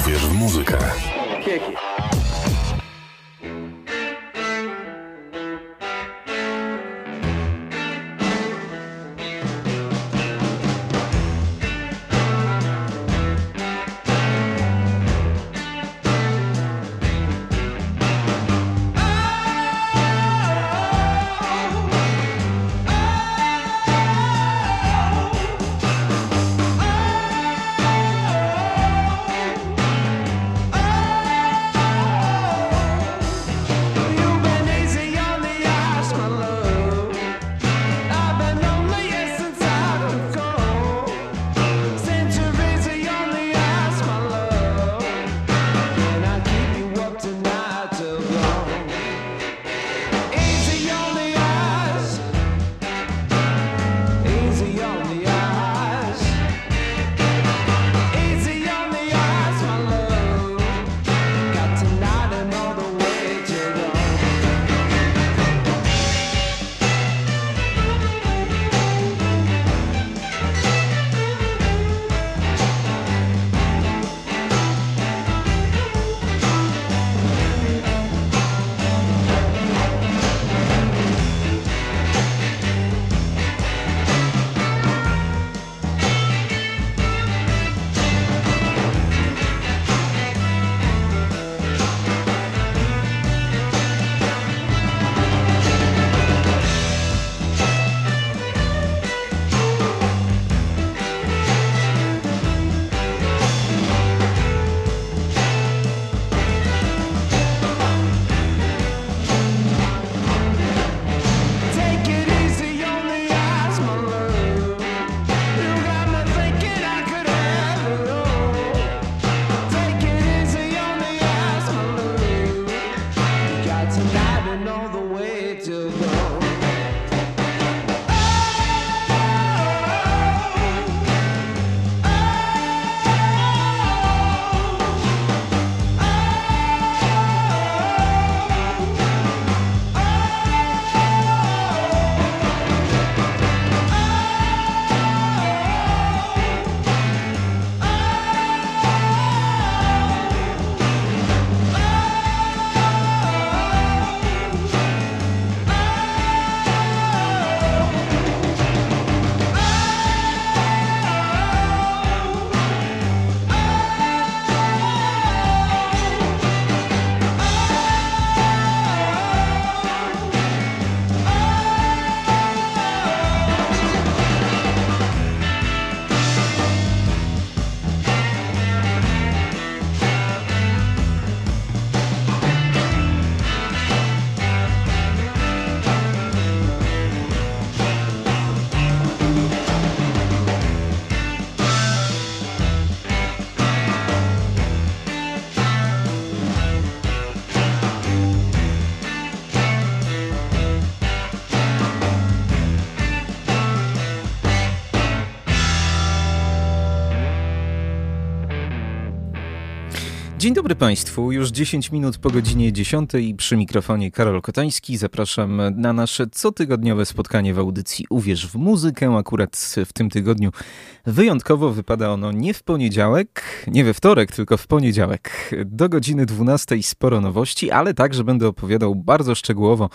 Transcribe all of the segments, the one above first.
Uwierz w muzykę. You've Dzień dobry Państwu. Już 10 minut po godzinie 10 przy mikrofonie Karol Kotański. Zapraszam na nasze cotygodniowe spotkanie w audycji Uwierz w muzykę. Akurat w tym tygodniu wyjątkowo wypada ono nie w poniedziałek, nie we wtorek, tylko w poniedziałek. Do godziny 12 sporo nowości, ale także będę opowiadał bardzo szczegółowo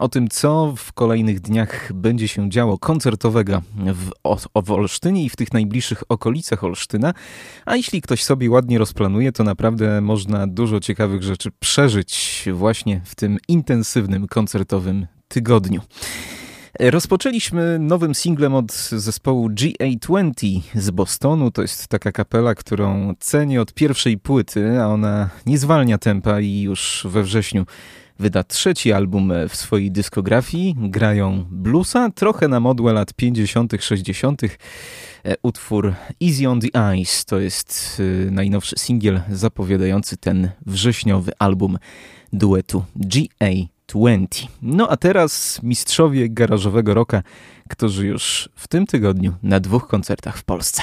o tym, co w kolejnych dniach będzie się działo koncertowego w, w Olsztynie i w tych najbliższych okolicach Olsztyna. A jeśli ktoś sobie ładnie rozplanuje, to naprawdę można dużo ciekawych rzeczy przeżyć właśnie w tym intensywnym koncertowym tygodniu. Rozpoczęliśmy nowym singlem od zespołu GA20 z Bostonu. To jest taka kapela, którą cenię od pierwszej płyty, a ona nie zwalnia tempa i już we wrześniu wyda trzeci album w swojej dyskografii. Grają bluesa, trochę na modłę lat 50., 60. Utwór Easy on the Ice to jest najnowszy singiel zapowiadający ten wrześniowy album duetu GA20. No a teraz mistrzowie garażowego rocka, którzy już w tym tygodniu na dwóch koncertach w Polsce.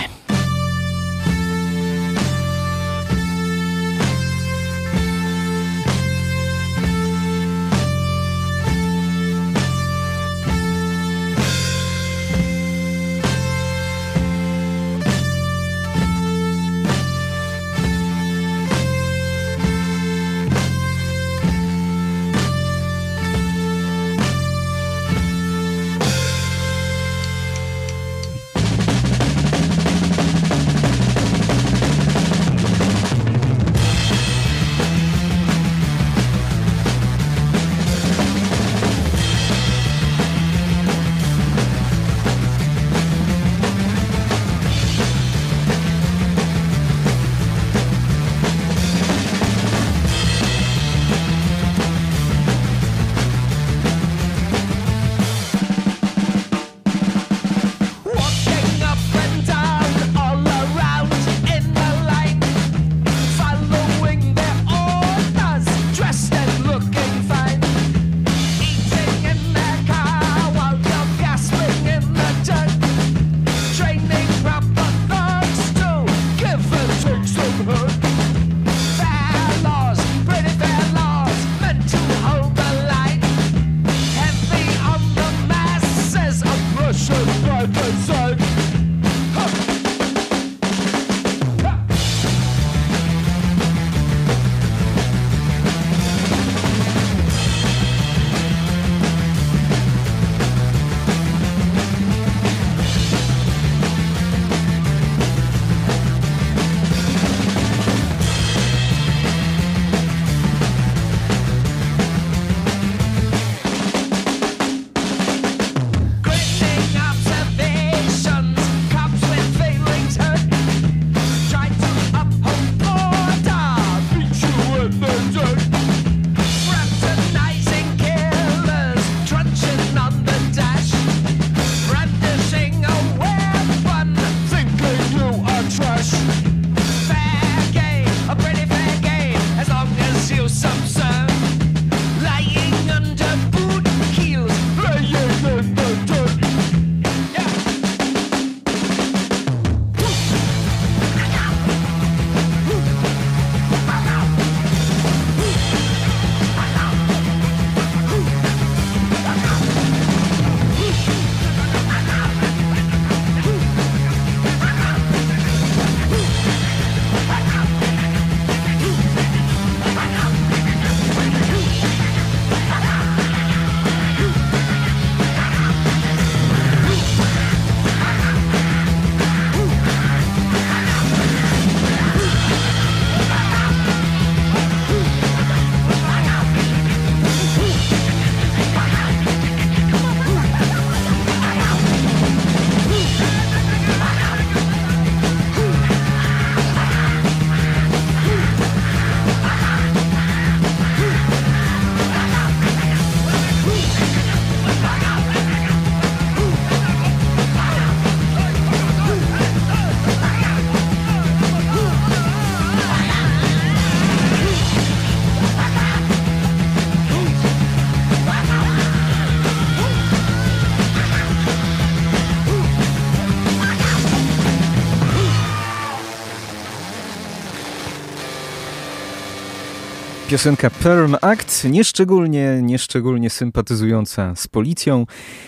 Piosenka Perm Act, nieszczególnie, nieszczególnie sympatyzująca z policją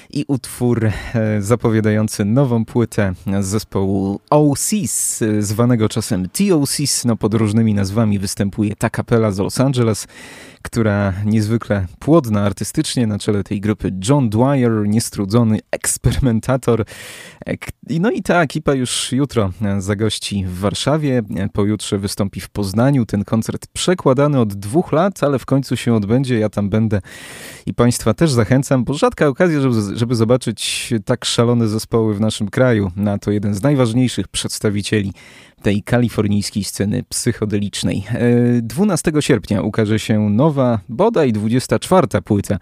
i utwór e, zapowiadający nową płytę z zespołu OCs, zwanego czasem TOCs, no pod różnymi nazwami występuje ta kapela z Los Angeles, która niezwykle płodna artystycznie, na czele tej grupy John Dwyer, niestrudzony eksperymentator. No i ta ekipa już jutro zagości w Warszawie, pojutrze wystąpi w Poznaniu. Ten koncert przekładany od dwóch lat, ale w końcu się odbędzie. Ja tam będę i Państwa też zachęcam, bo rzadka okazja, żeby, żeby zobaczyć tak szalone zespoły w naszym kraju. Na to jeden z najważniejszych przedstawicieli tej kalifornijskiej sceny psychodelicznej. 12 e, sierpnia ukaże się nowa, bodaj 24 płyta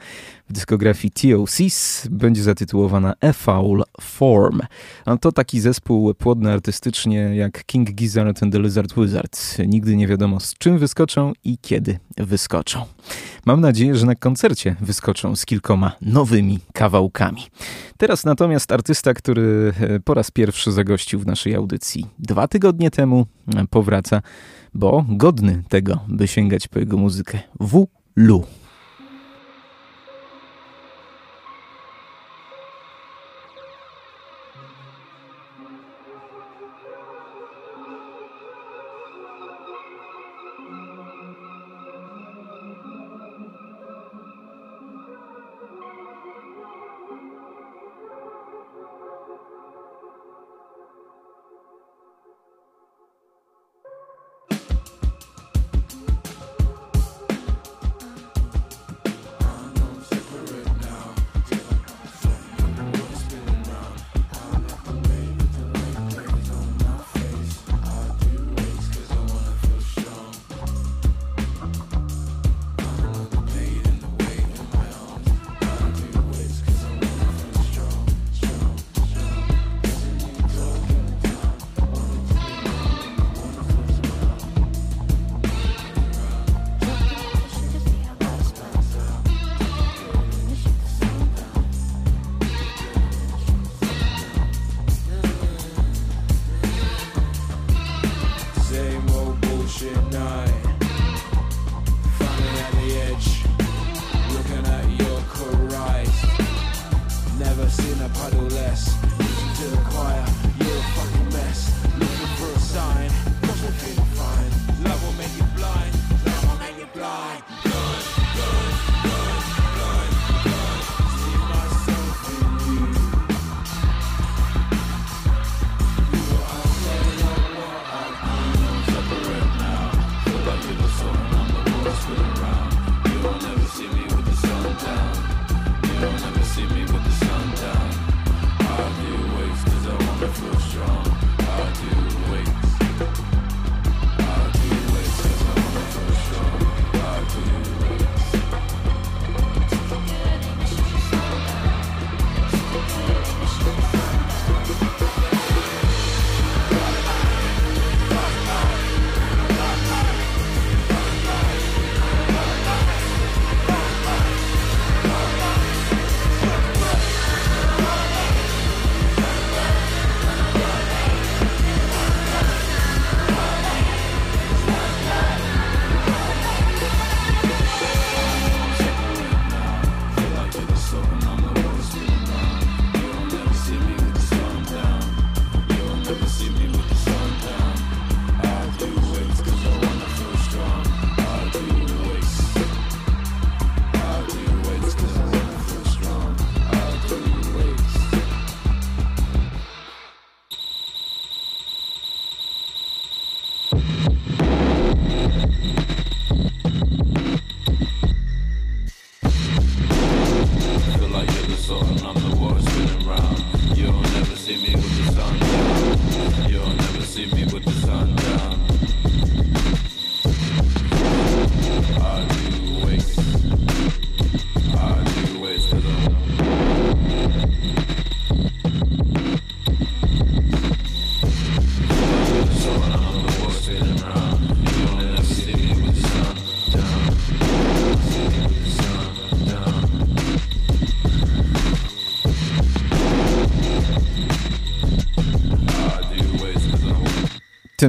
w dyskografii TOCs. Będzie zatytułowana A Foul Form. A to taki zespół płodny artystycznie jak King Gizzard and the Lizard Wizard. Nigdy nie wiadomo z czym wyskoczą i kiedy wyskoczą. Mam nadzieję, że na koncercie wyskoczą z kilkoma nowymi kawałkami. Teraz natomiast artysta, który e, po raz pierwszy zagościł w naszej audycji dwa tygodnie temu, e, powraca, bo godny tego, by sięgać po jego muzykę. W. Lu.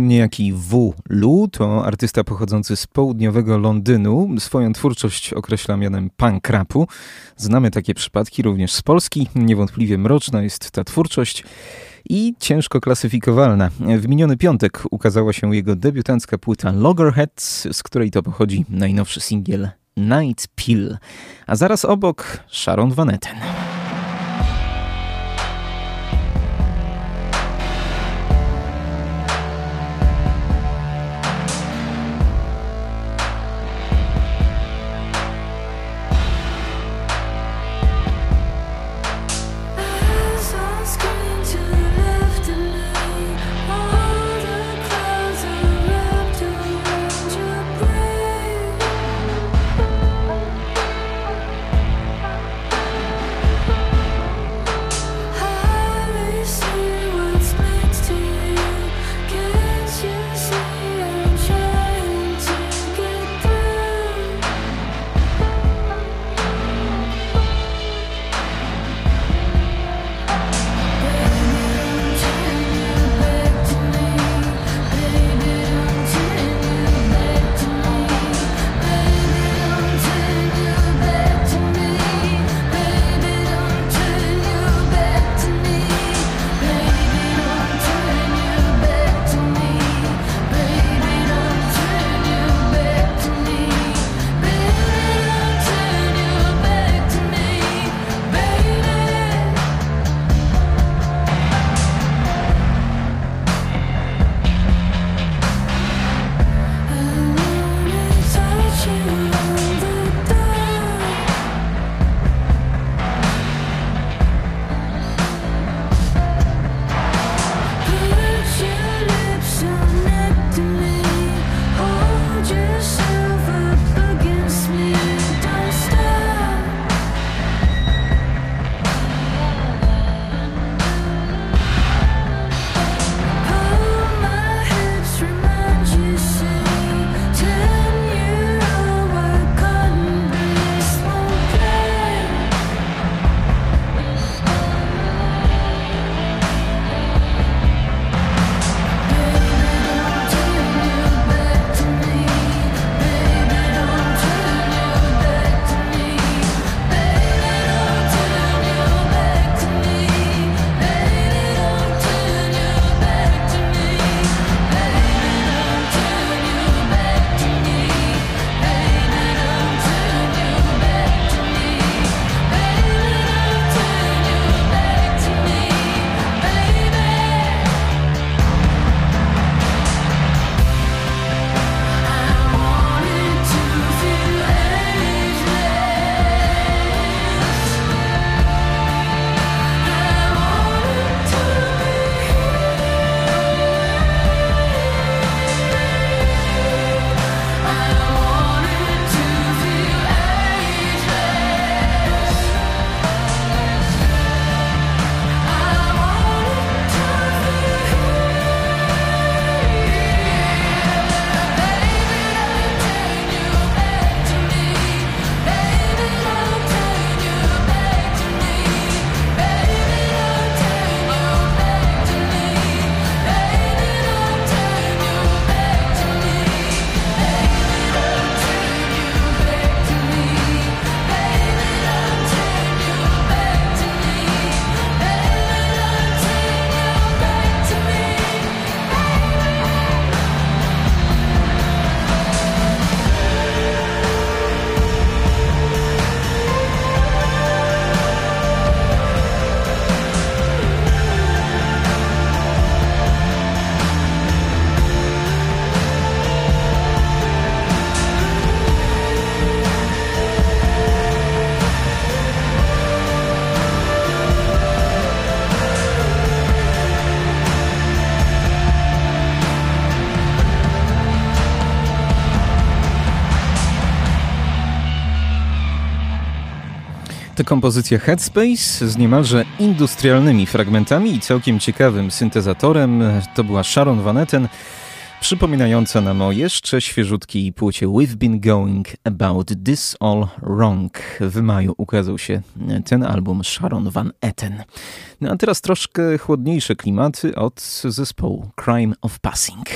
Niejaki W. Lu to artysta pochodzący z południowego Londynu. Swoją twórczość określa mianem punk rapu. Znamy takie przypadki również z Polski. Niewątpliwie mroczna jest ta twórczość i ciężko klasyfikowalna. W miniony piątek ukazała się jego debiutancka płyta Loggerheads, z której to pochodzi najnowszy singiel Night Pill, a zaraz obok Sharon Van Etten. Kompozycja Headspace z niemalże industrialnymi fragmentami i całkiem ciekawym syntezatorem. To była Sharon Van Etten. przypominająca nam o jeszcze świeżutkiej płycie We've Been Going About This All Wrong. W maju ukazał się ten album Sharon Van Etten. No a teraz troszkę chłodniejsze klimaty od zespołu Crime of Passing.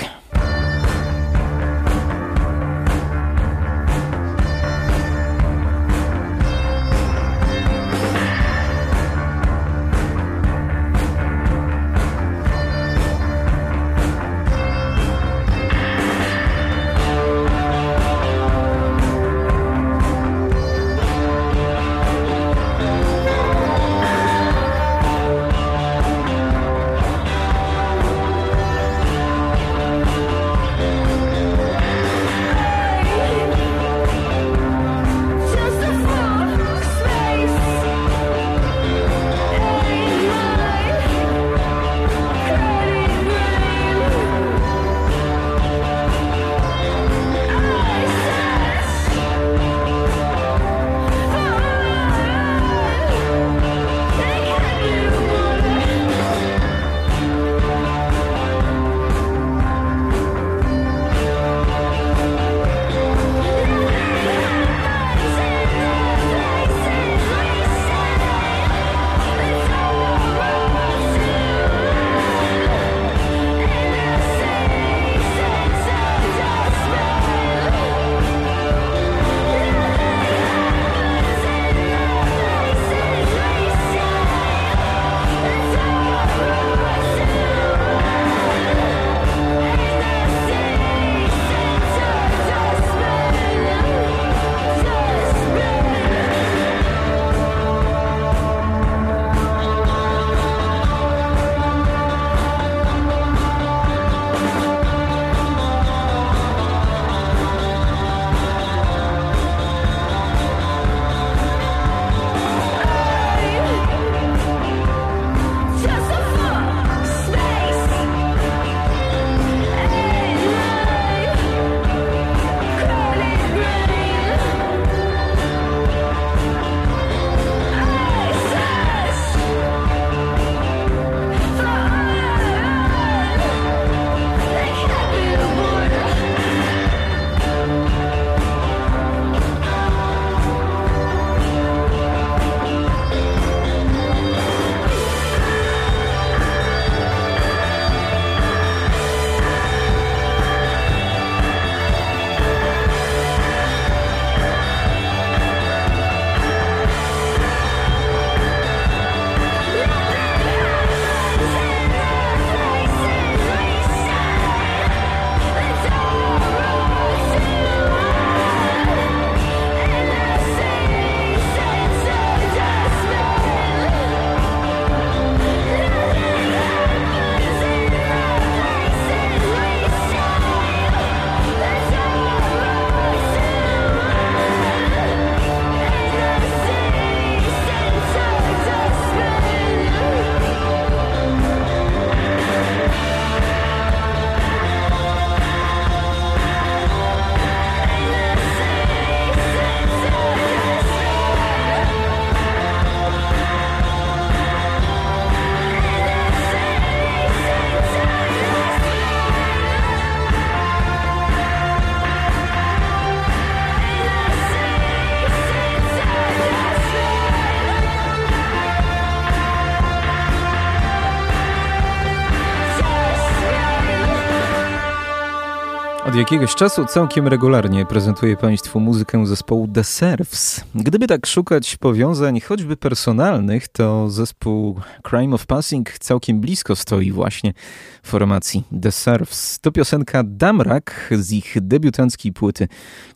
Jakiegoś czasu całkiem regularnie prezentuję Państwu muzykę zespołu The Serfs. Gdyby tak szukać powiązań choćby personalnych, to zespół Crime of Passing całkiem blisko stoi właśnie formacji The Serfs. To piosenka Damrak z ich debiutanckiej płyty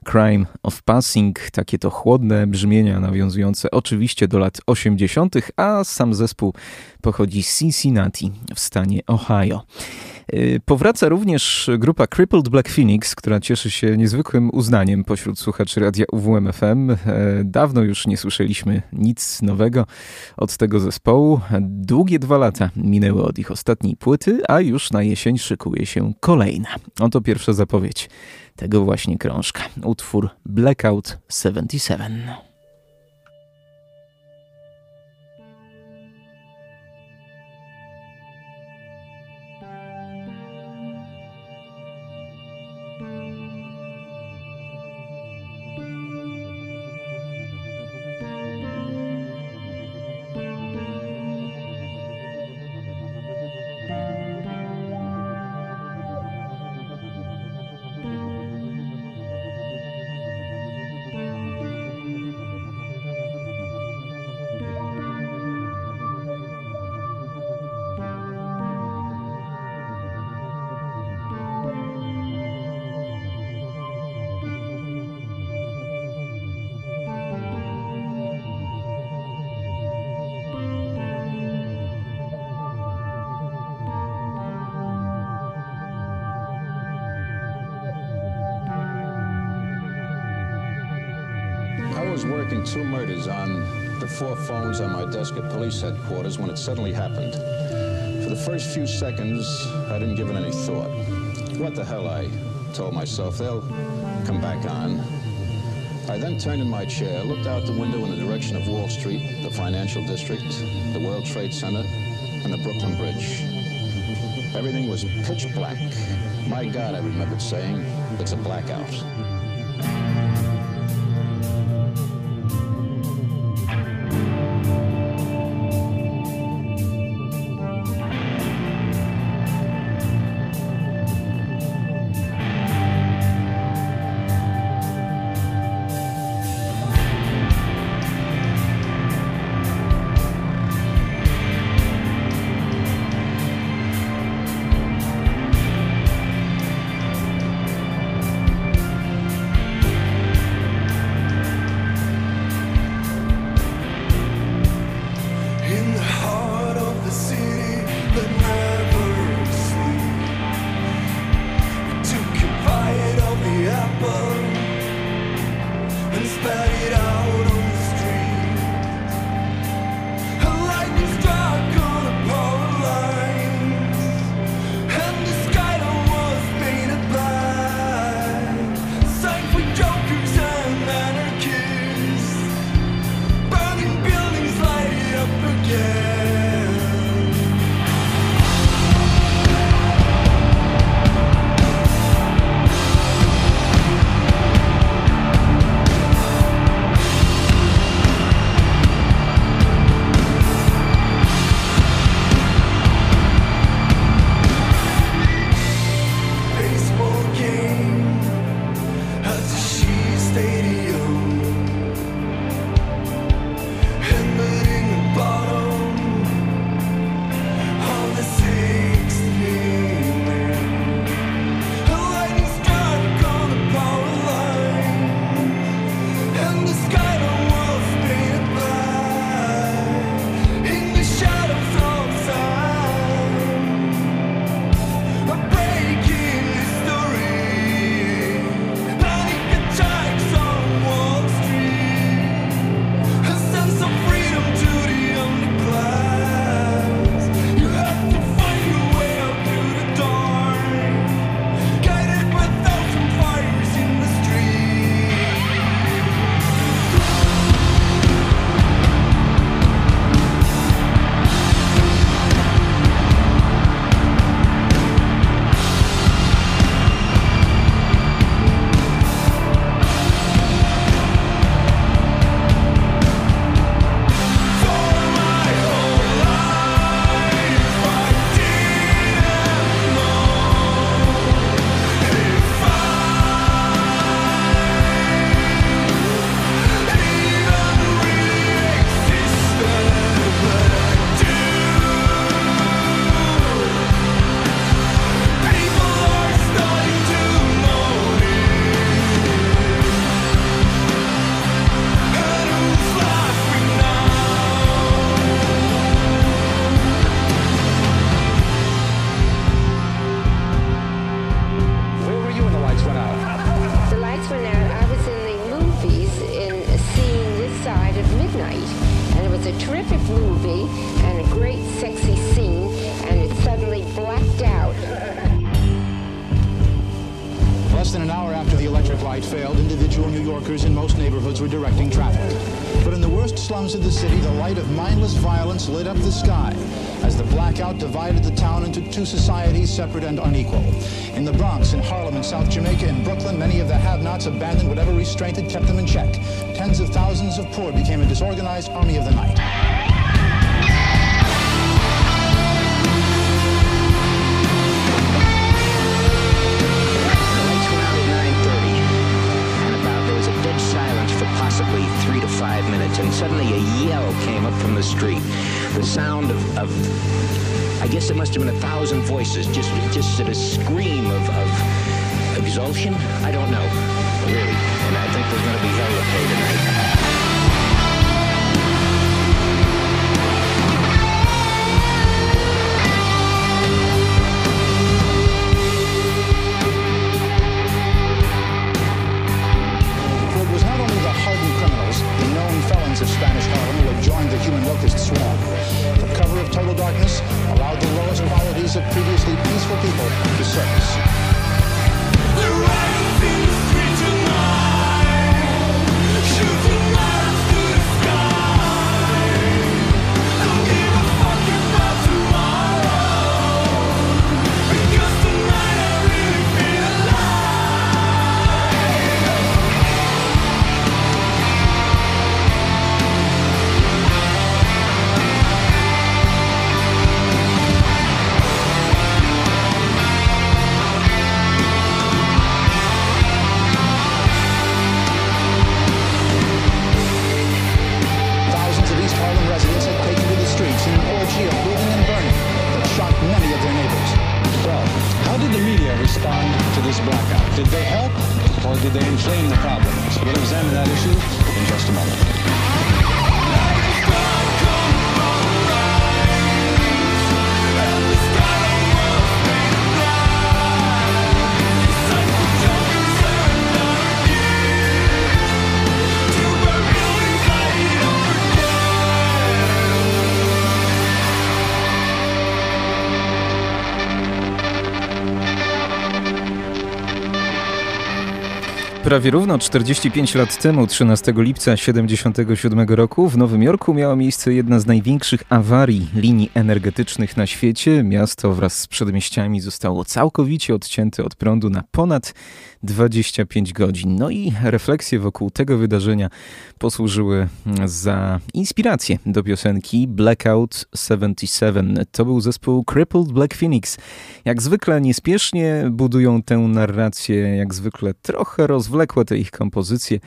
Crime of Passing. Takie to chłodne brzmienia nawiązujące oczywiście do lat 80., a sam zespół pochodzi z Cincinnati w stanie Ohio. Y, powraca również grupa Crippled Black Phoenix, która cieszy się niezwykłym uznaniem pośród słuchaczy radia UWMFM. E, dawno już nie słyszeliśmy nic nowego od tego zespołu. Długie dwa lata minęły od ich ostatniej płyty, a już na jesień szykuje się kolejna. Oto pierwsza zapowiedź tego właśnie krążka. Utwór Blackout 77. working two murders on the four phones on my desk at police headquarters when it suddenly happened. For the first few seconds, I didn't give it any thought. What the hell, I told myself. They'll come back on. I then turned in my chair, looked out the window in the direction of Wall Street, the financial district, the World Trade Center, and the Brooklyn Bridge. Everything was pitch black. My God, I remembered saying, it's a blackout. Prawie równo 45 lat temu, 13 lipca 77 roku, w Nowym Jorku miała miejsce jedna z największych awarii linii energetycznych na świecie. Miasto wraz z przedmieściami zostało całkowicie odcięte od prądu na ponad 25 godzin. No i refleksje wokół tego wydarzenia posłużyły za inspirację do piosenki Blackout 77. To był zespół Crippled Black Phoenix. Jak zwykle niespiesznie budują tę narrację, jak zwykle trochę rozwlekłe te ich kompozycje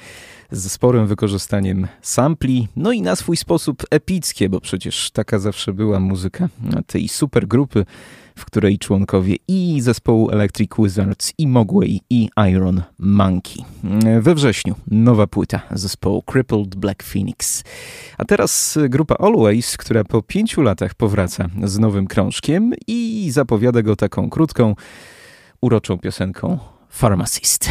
ze sporym wykorzystaniem sampli, no i na swój sposób epickie, bo przecież taka zawsze była muzyka tej supergrupy, w której członkowie i zespołu Electric Wizards, i Mogwai, i Iron Monkey. We wrześniu nowa płyta zespołu Crippled Black Phoenix. A teraz grupa Always, która po pięciu latach powraca z nowym krążkiem i zapowiada go taką krótką, uroczą piosenką Pharmacist.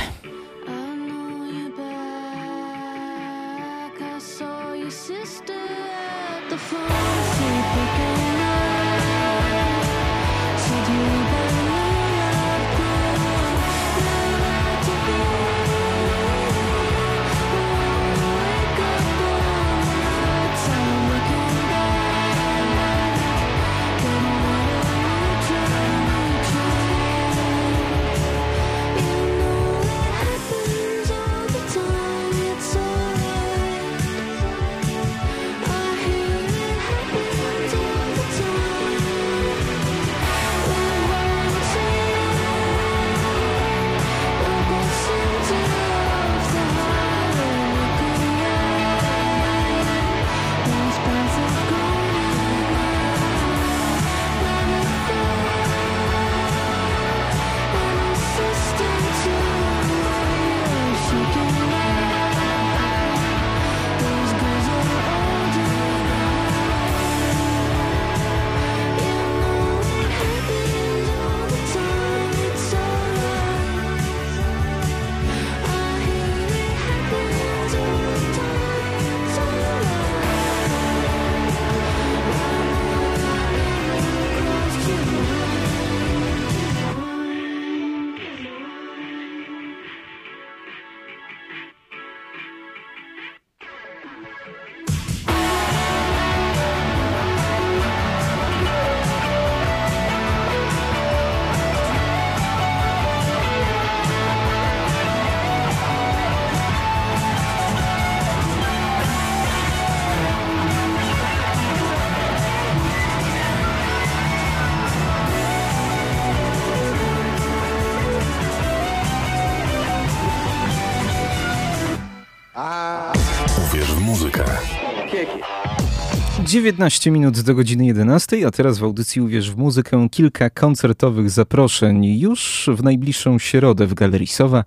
19 minut do godziny 11, a teraz w audycji Uwierz w muzykę kilka koncertowych zaproszeń. Już w najbliższą środę w Galerii Sowa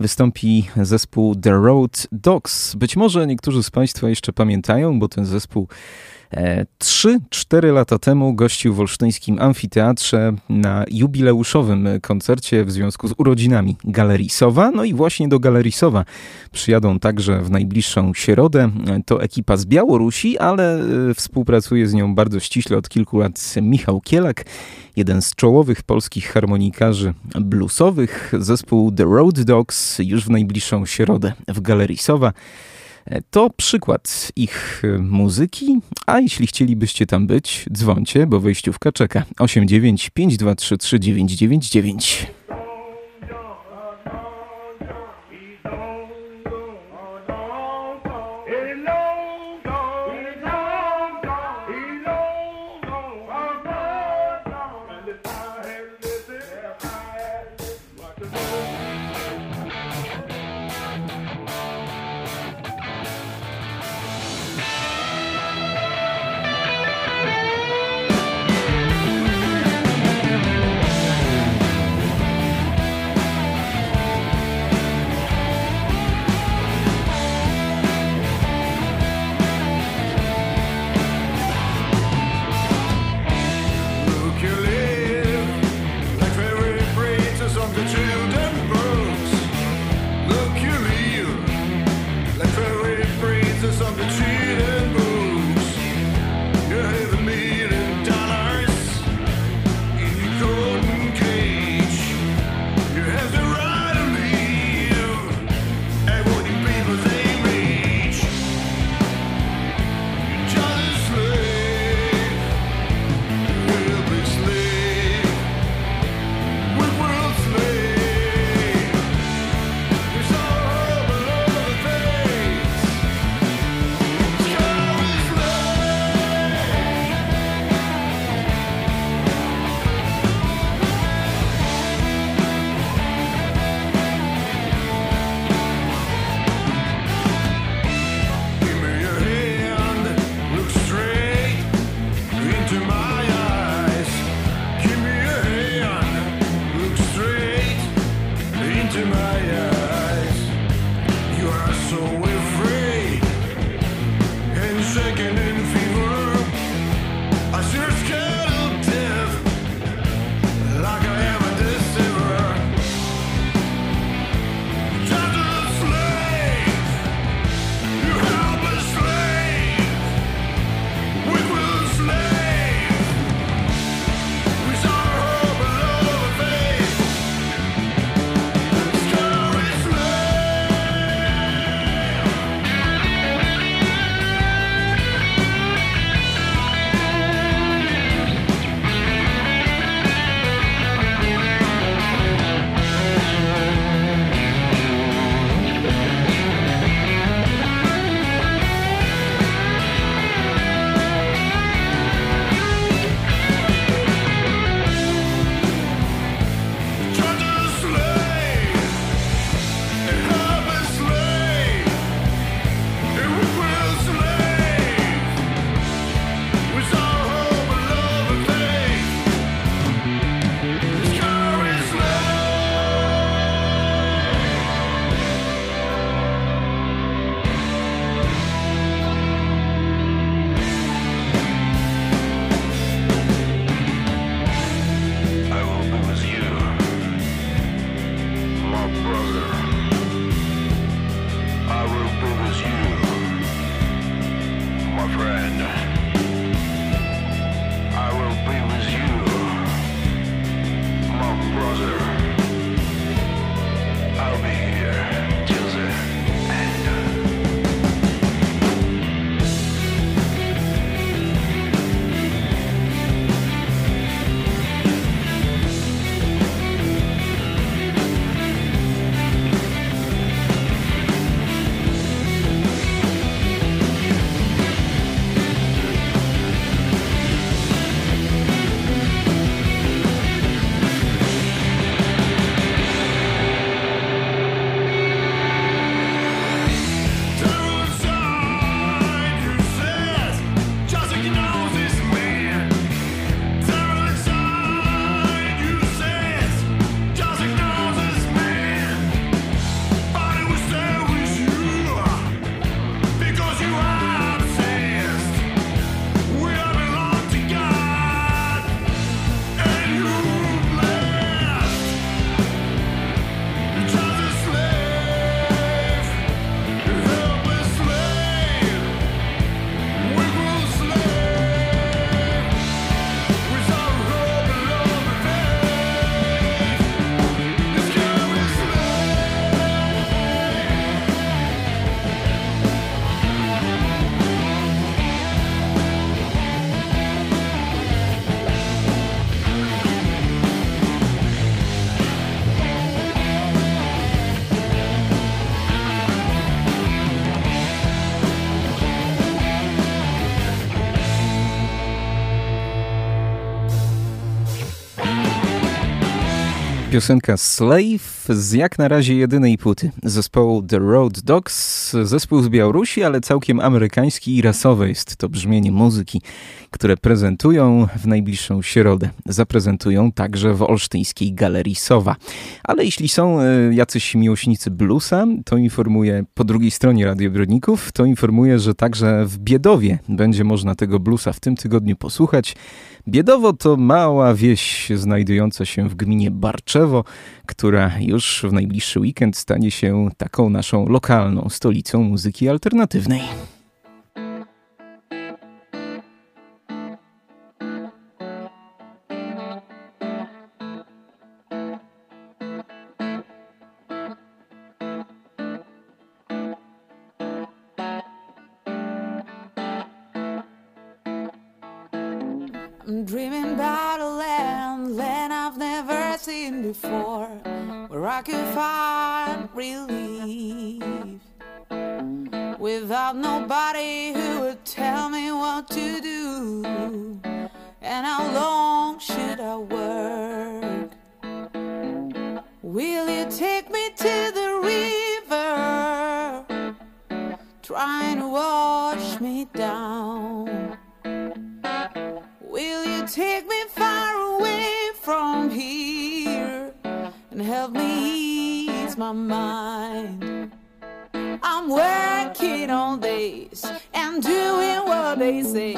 wystąpi zespół The Road Dogs. Być może niektórzy z Państwa jeszcze pamiętają, bo ten zespół 3-4 lata temu gościł w Olsztyńskim Amfiteatrze na jubileuszowym koncercie w związku z urodzinami Galerii Sowa. No i właśnie do Galerii Sowa przyjadą także w najbliższą środę. To ekipa z Białorusi, ale e, współpracuje z nią bardzo ściśle od kilku lat Michał Kielak, jeden z czołowych polskich harmonikarzy bluesowych. Zespół The Road Dogs już w najbliższą środę w Galerii Sowa. To przykład ich e, muzyki, a jeśli chcielibyście tam być, dzwońcie, bo wejściówka czeka 89 523 3999. piosenka Slave z jak na razie jedynej płyty zespołu The Road Dogs. Zespół z Białorusi, ale całkiem amerykański i rasowy jest to brzmienie muzyki, które prezentują w najbliższą środę. Zaprezentują także w olsztyńskiej Galerii Sowa. Ale jeśli są e, jacyś miłośnicy bluesa, to informuję po drugiej stronie Radiobrodników, to informuję, że także w Biedowie będzie można tego bluesa w tym tygodniu posłuchać. Biedowo to mała wieś znajdująca się w gminie Barczewo, która już w najbliższy weekend stanie się taką naszą lokalną stolicą muzyki alternatywnej. I'm dreaming about a land, land I've never seen before, where I could find relief. Without nobody who would tell me what to do, and how long should I work? Will you take me to the river, trying to wash my mind? I'm working on this and doing what they say,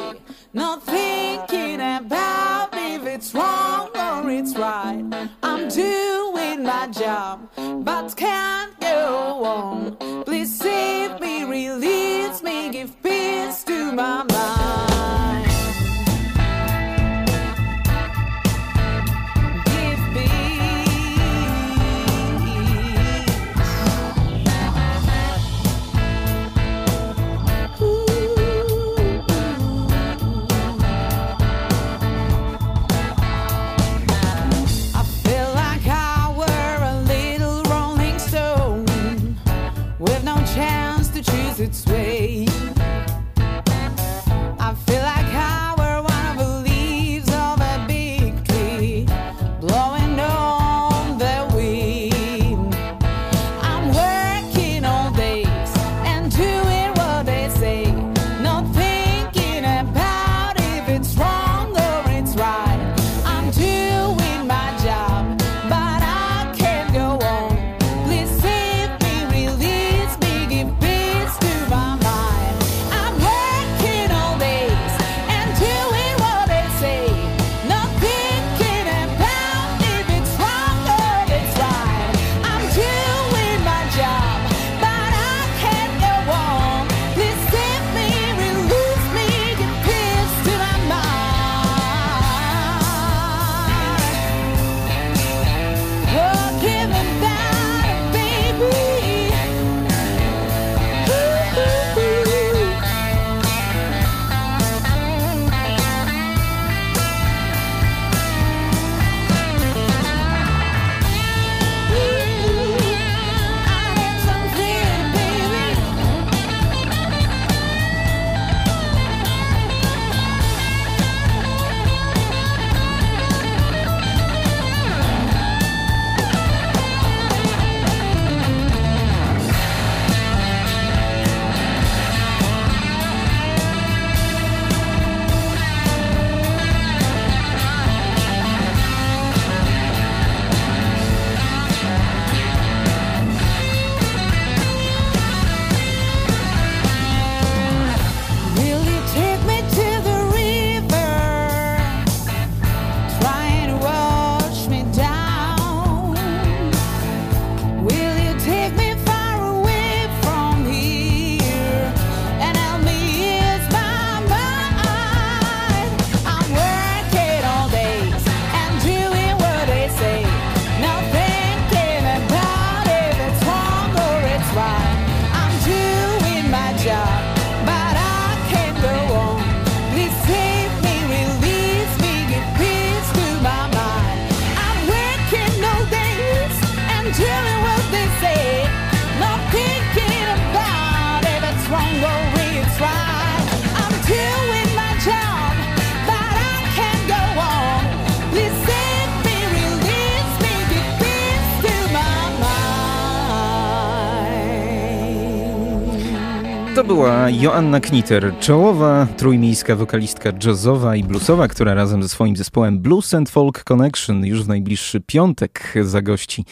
Joanna Knitter, czołowa trójmiejska wokalistka jazzowa i bluesowa, która razem ze swoim zespołem Blues and Folk Connection już w najbliższy piątek zagości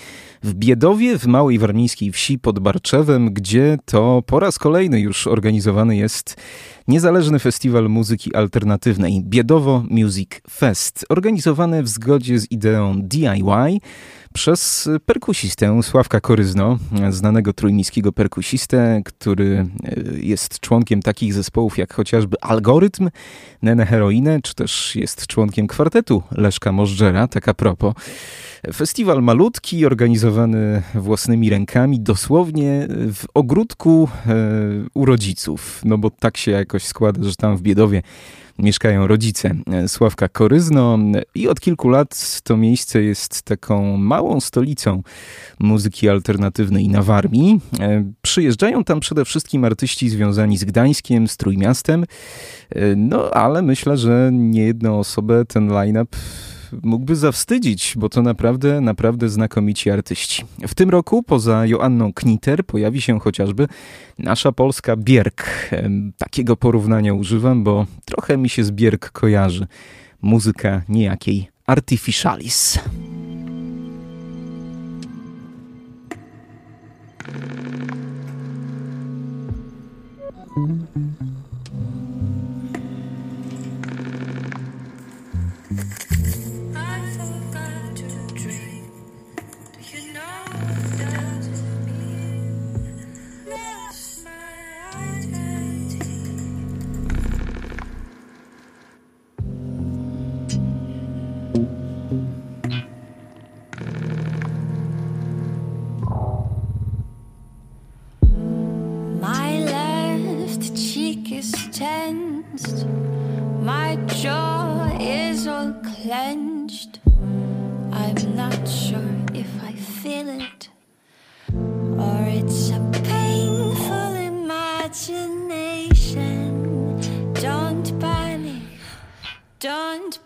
w Biedowie, w małej warmińskiej wsi pod Barczewem, gdzie to po raz kolejny już organizowany jest niezależny festiwal muzyki alternatywnej. Biedowo Music Fest, organizowany w zgodzie z ideą DIY przez perkusistę Sławka Koryzno, znanego trójmiejskiego perkusistę, który e, jest członkiem takich zespołów jak chociażby Algorytm, Nene Heroinę, czy też jest członkiem kwartetu Leszka Możdżera, tak a propos. Festiwal malutki, organizowany własnymi rękami, dosłownie w ogródku e, u rodziców, no bo tak się jakoś składa, że tam w Biedowie mieszkają rodzice e, Sławka Koryzno i od kilku lat to miejsce jest taką małą stolicą muzyki alternatywnej na Warmii. E, Przyjeżdżają tam przede wszystkim artyści związani z Gdańskiem, z Trójmiastem, E, no ale myślę, że niejedną osobę ten line-up mógłby zawstydzić, bo to naprawdę, naprawdę znakomici artyści. W tym roku poza Joanną Kniter pojawi się chociażby nasza polska Bierk. Takiego porównania używam, bo trochę mi się z Bierk kojarzy. Muzyka niejakiej Artificialis. I is tensed. My jaw is all clenched. I'm not sure if I feel it or it's a painful imagination. Don't panic, don't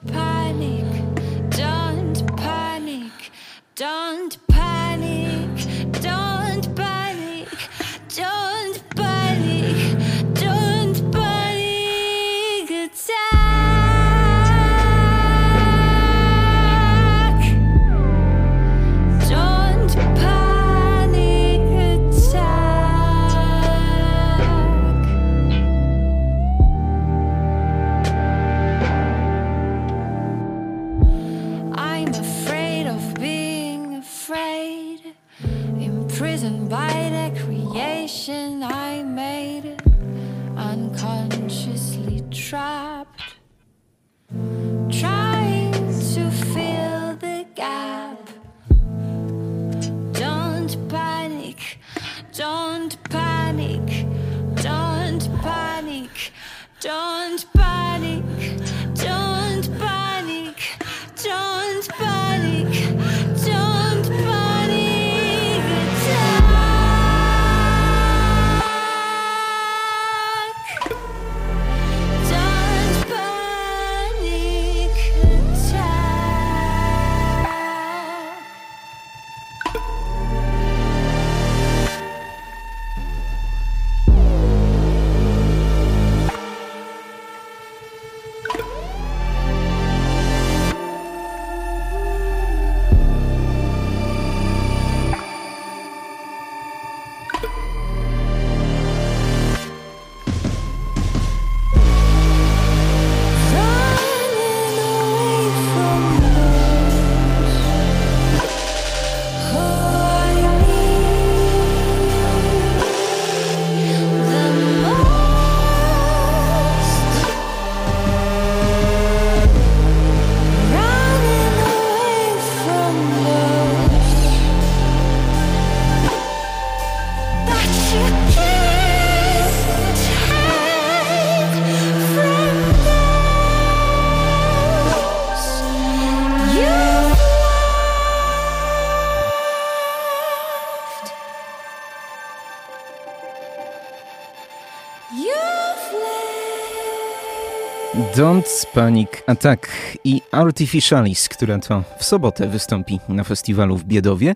Panic Attack i Artificialis, która to w sobotę wystąpi na festiwalu w Biedowie.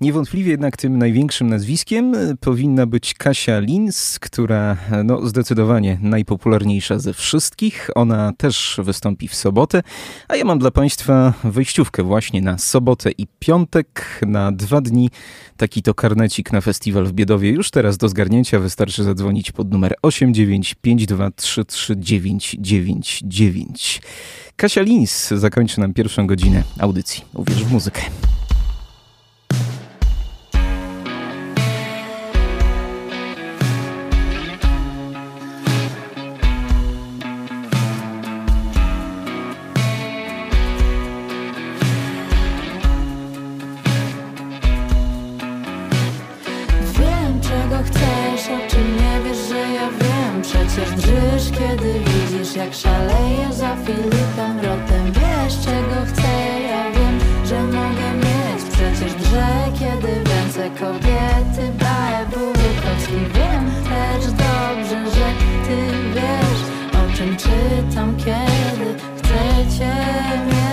Niewątpliwie jednak tym największym nazwiskiem powinna być Kasia Lins, która no, zdecydowanie najpopularniejsza ze wszystkich. Ona też wystąpi w sobotę, a ja mam dla Państwa wejściówkę właśnie na sobotę i piątek, na dwa dni. Taki to karnecik na festiwal w Biedowie. Już teraz do zgarnięcia wystarczy zadzwonić pod numer 895233999. Kasia Lins zakończy nam pierwszą godzinę audycji. Uwierz w muzykę. Widzisz, jak szaleję za Filipem Rotem. Wiesz, czego chcę, ja wiem, że mogę mieć Przecież drżę, kiedy w ręce kobiety baje Bukowski Wiem też dobrze, że ty wiesz, o czym czytam, kiedy chcę cię mieć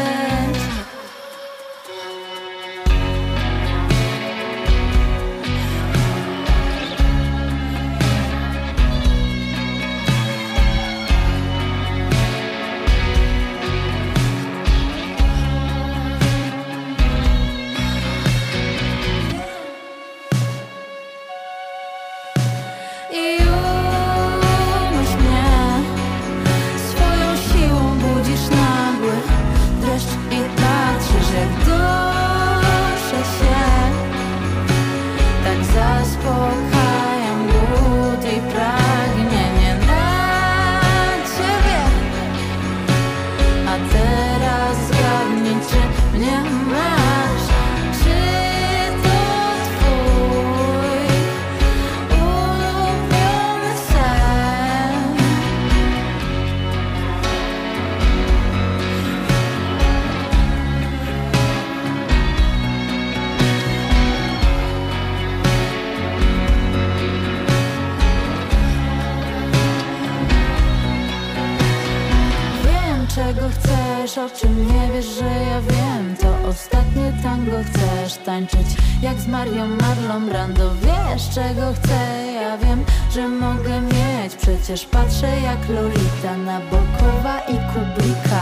czym nie wiesz, że ja wiem? To ostatnie tango chcesz tańczyć jak z Marią Marlon Brando. Wiesz czego chcę, ja wiem, że mogę mieć. Przecież patrzę jak Lolita na Bokowa i Kublika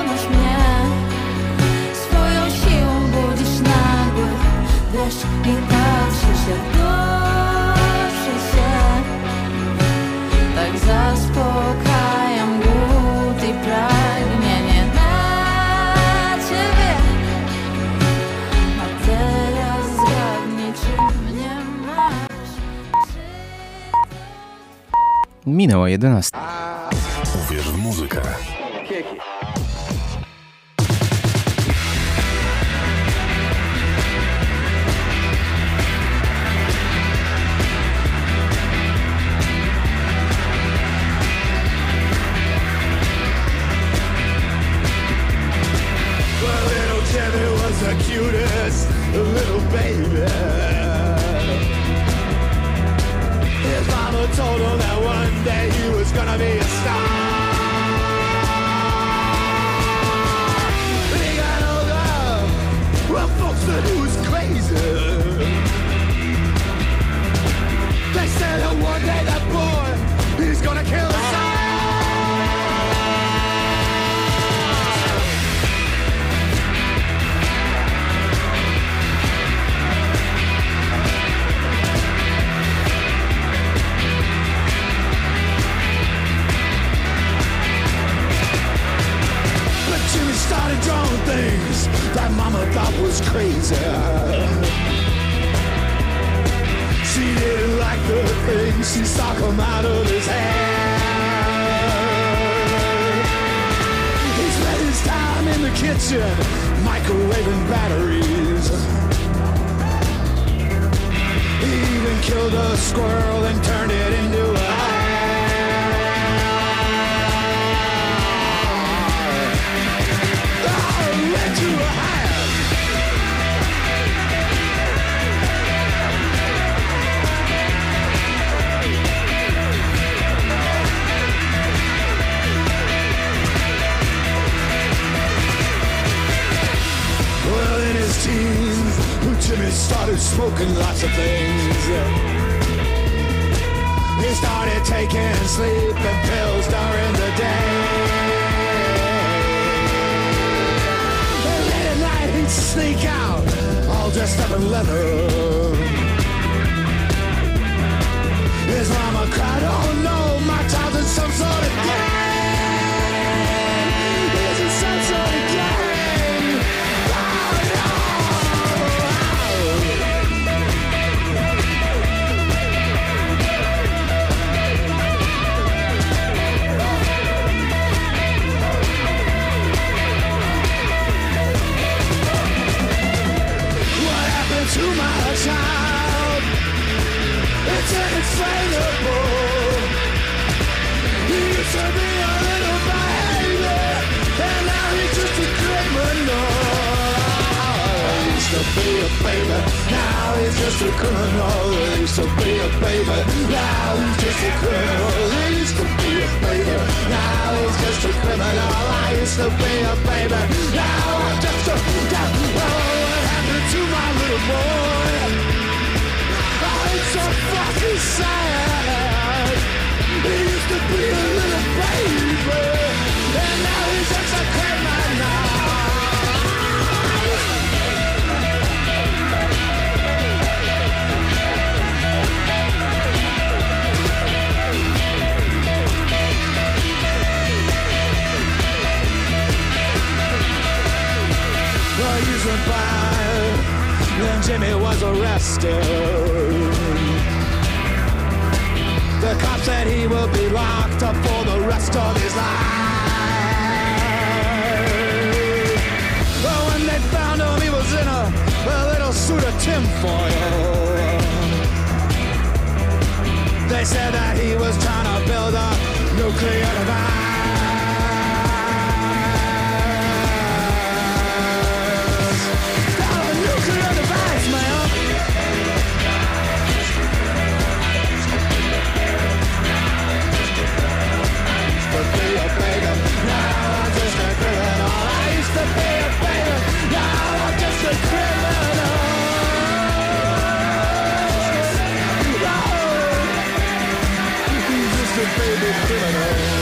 unoś mnie. Swoją siłą budzisz nagły deszcz I patrzysz jak duszy się. Tak i pragnienie na ciebie A teraz zgadnij, czy mnie masz Minęła 11. Uwierz w muzykę. Gonna be a. things that Mama thought was crazy. She didn't like the things she saw come out of his head. He spent his time in the kitchen, microwaving batteries. He even killed a squirrel and turned it into a Jimmy started smoking lots of things. He started taking sleeping pills during the day. Sneak out, all dressed up in leather. His mama cried, oh no, my child's in some sort of my child? It's. He used to be a little baby, and now he's just a criminal. Used to be a baby, now he's just a criminal. Used to be a baby, now he's just a criminal. Used to be a baby, now he's just a criminal. I used to be a baby, now I'm just a. Oh, happened to my little boy? Oh, it's so fucking sad. He used to be a little baby, and now he's just a criminal. Jimmy was arrested. The cop said he will be locked up for the rest of his life. But when they found him, he was in a, a little suit of tinfoil. They said that he was trying to build a nuclear device. Now I'm just a criminal. I used to be a beggar. Now I'm just a criminal. Just a baby criminal.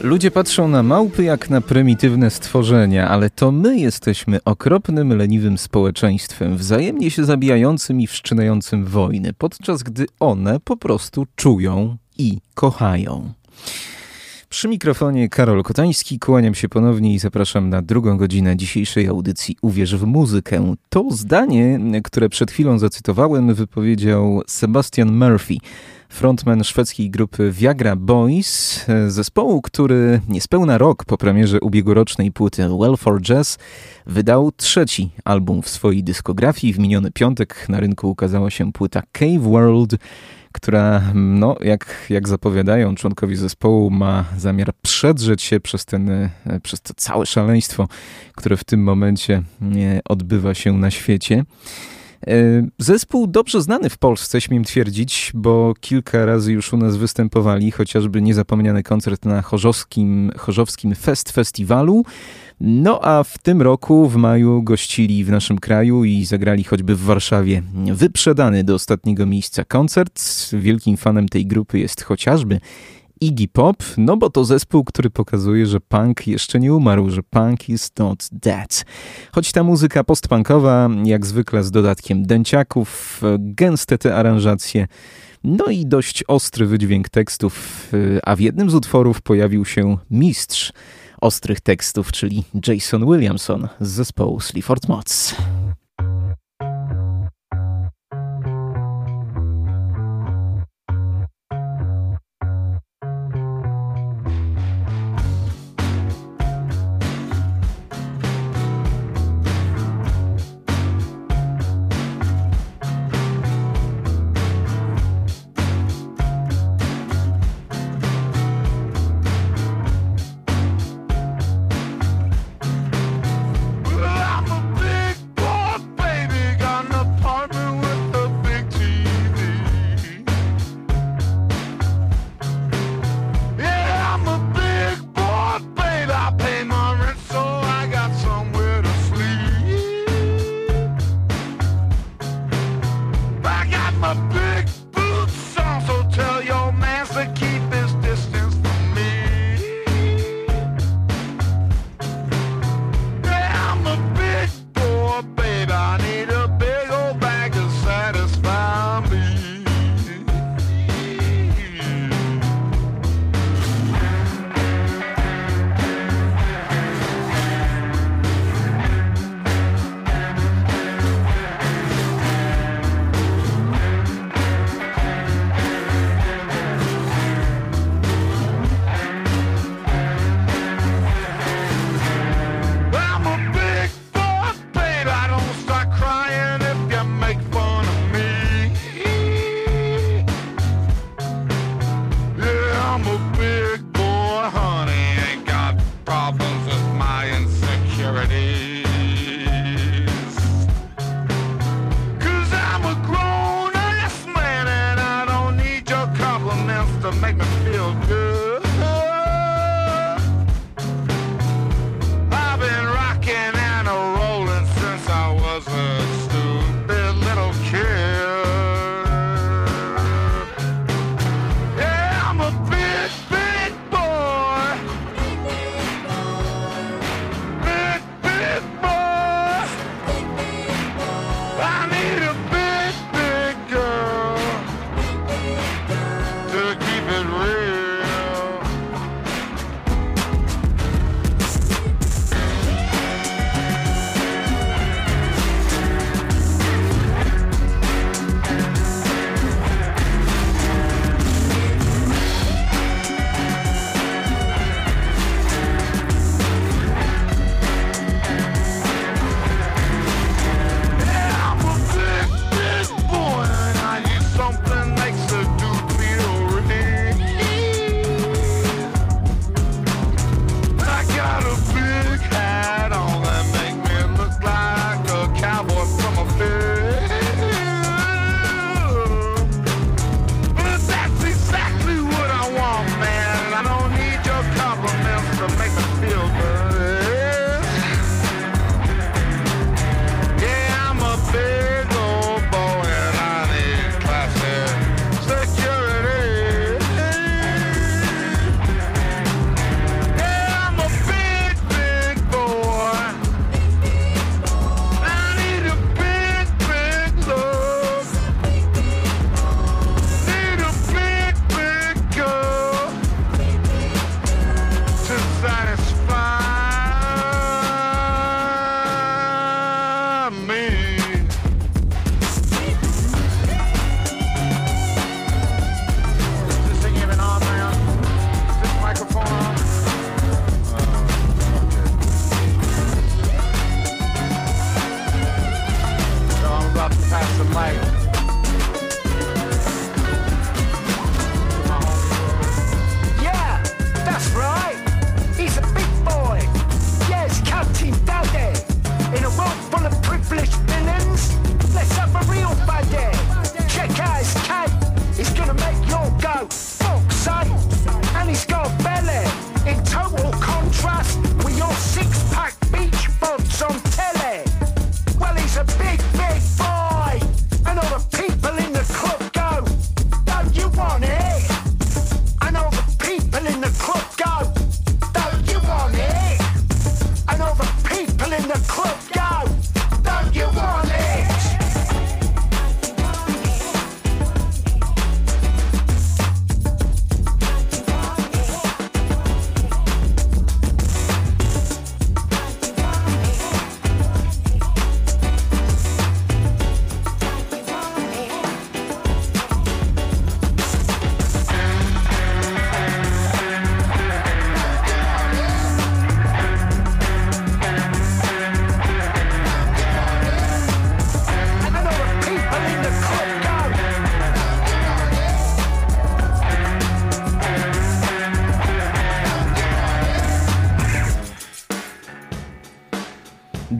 Ludzie patrzą na małpy jak na prymitywne stworzenia, ale to my jesteśmy okropnym, leniwym społeczeństwem, wzajemnie się zabijającym i wszczynającym wojny, podczas gdy one po prostu czują i kochają. Przy mikrofonie Karol Kotański, kłaniam się ponownie i zapraszam na drugą godzinę dzisiejszej audycji Uwierz w muzykę. To zdanie, które przed chwilą zacytowałem, wypowiedział Sebastian Murphy, frontman szwedzkiej grupy Viagra Boys, zespołu, który niespełna rok po premierze ubiegłorocznej płyty Well for Jazz wydał trzeci album w swojej dyskografii. W miniony piątek na rynku ukazała się płyta Cave World, która, no, jak, jak zapowiadają członkowie zespołu, ma zamiar przedrzeć się przez, ten, e, przez to całe szaleństwo, które w tym momencie e, odbywa się na świecie. E, Zespół dobrze znany w Polsce, śmiem twierdzić, bo kilka razy już u nas występowali, chociażby niezapomniany koncert na Chorzowskim, Chorzowskim Fest Festiwalu. No a w tym roku w maju gościli w naszym kraju i zagrali choćby w Warszawie wyprzedany do ostatniego miejsca koncert. Wielkim fanem tej grupy jest chociażby Iggy Pop, no bo to zespół, który pokazuje, że punk jeszcze nie umarł, że punk is not dead. Choć ta muzyka postpunkowa, jak zwykle z dodatkiem dęciaków, gęste te aranżacje, no i dość ostry wydźwięk tekstów, a w jednym z utworów pojawił się mistrz ostrych tekstów, czyli Jason Williamson z zespołu Sleaford Mods.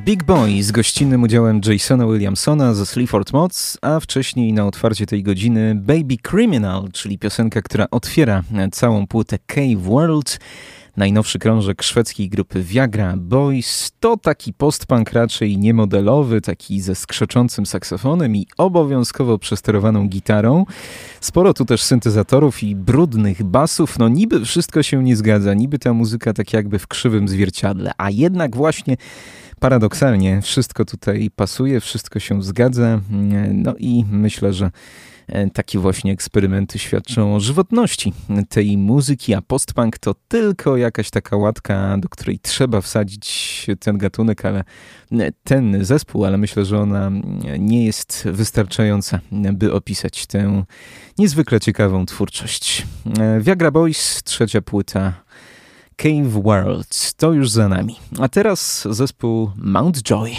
Big Boy z gościnnym udziałem Jasona Williamsona ze Sleaford Mods, a wcześniej na otwarcie tej godziny Baby Criminal, czyli piosenka, która otwiera całą płytę Cave World. Najnowszy krążek szwedzkiej grupy Viagra Boys to taki postpunk raczej niemodelowy, taki ze skrzeczącym saksofonem i obowiązkowo przesterowaną gitarą. Sporo tu też syntezatorów i brudnych basów. No niby wszystko się nie zgadza, niby ta muzyka tak jakby w krzywym zwierciadle, a jednak właśnie paradoksalnie wszystko tutaj pasuje, wszystko się zgadza. No i myślę, że E, takie właśnie eksperymenty świadczą o żywotności tej muzyki, a postpunk to tylko jakaś taka łatka, do której trzeba wsadzić ten gatunek, ale ten zespół, ale myślę, że ona nie jest wystarczająca, by opisać tę niezwykle ciekawą twórczość. E, Viagra Boys, trzecia płyta Cave World, to już za nami. A teraz zespół Mount Joy.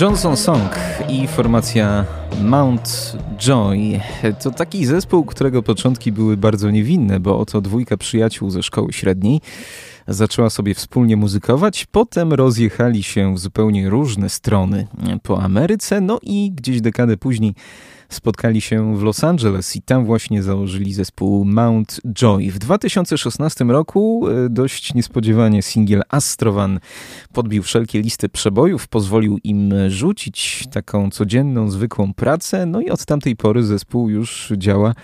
Johnson Song i formacja Mount Joy. To taki zespół, którego początki były bardzo niewinne, bo oto dwójka przyjaciół ze szkoły średniej zaczęła sobie wspólnie muzykować, potem rozjechali się w zupełnie różne strony. Po Ameryce, no i gdzieś dekadę później spotkali się w Los Angeles i tam właśnie założyli zespół Mount Joy. W 2016 roku e, dość niespodziewanie singiel Astrovan podbił wszelkie listy przebojów, pozwolił im rzucić taką codzienną, zwykłą pracę, no i od tamtej pory zespół już działa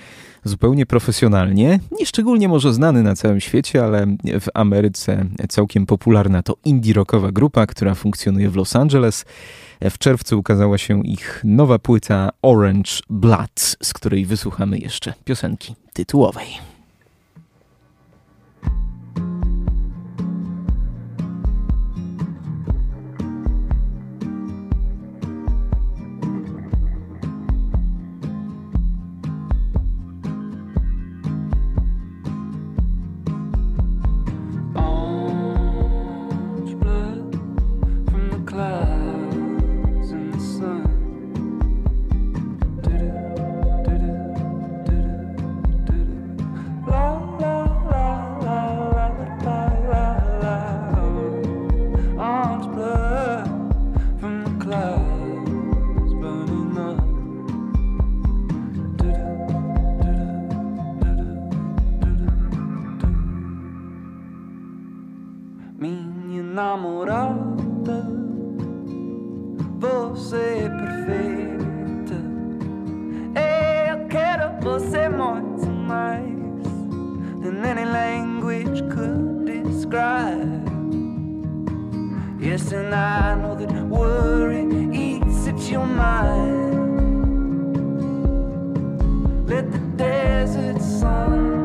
zupełnie profesjonalnie. Nieszczególnie może znany na całym świecie, ale w Ameryce całkiem popularna to indie rockowa grupa, która funkcjonuje w Los Angeles. W czerwcu ukazała się ich nowa płyta Orange Blood, z której wysłuchamy jeszcze piosenki tytułowej. Namorada, você é perfeita. Eu quero você muito mais than any language could describe. Yes, and I know that worry eats at your mind. Let the desert sun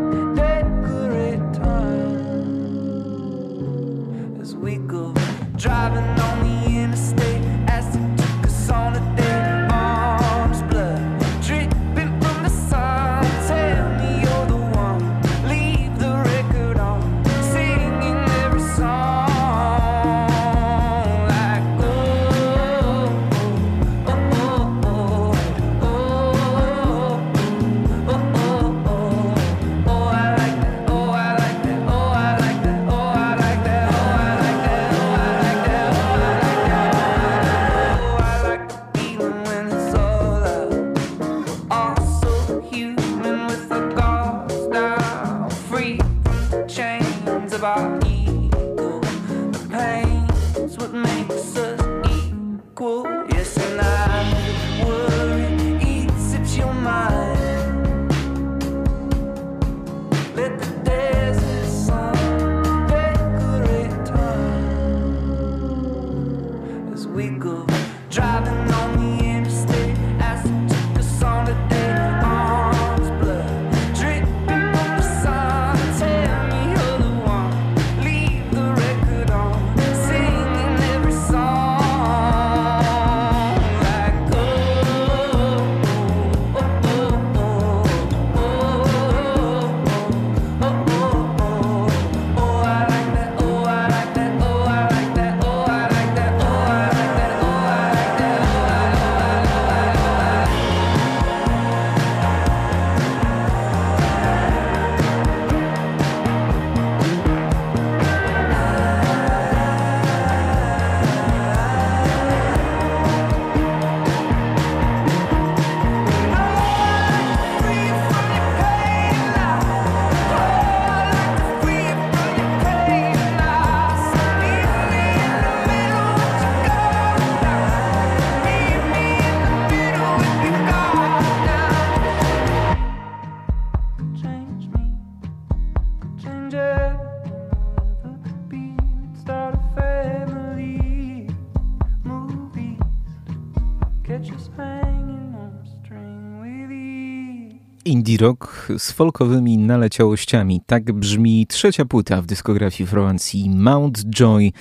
Indie rock z folkowymi naleciałościami. Tak brzmi trzecia płyta w dyskografii Francji Mount Joy,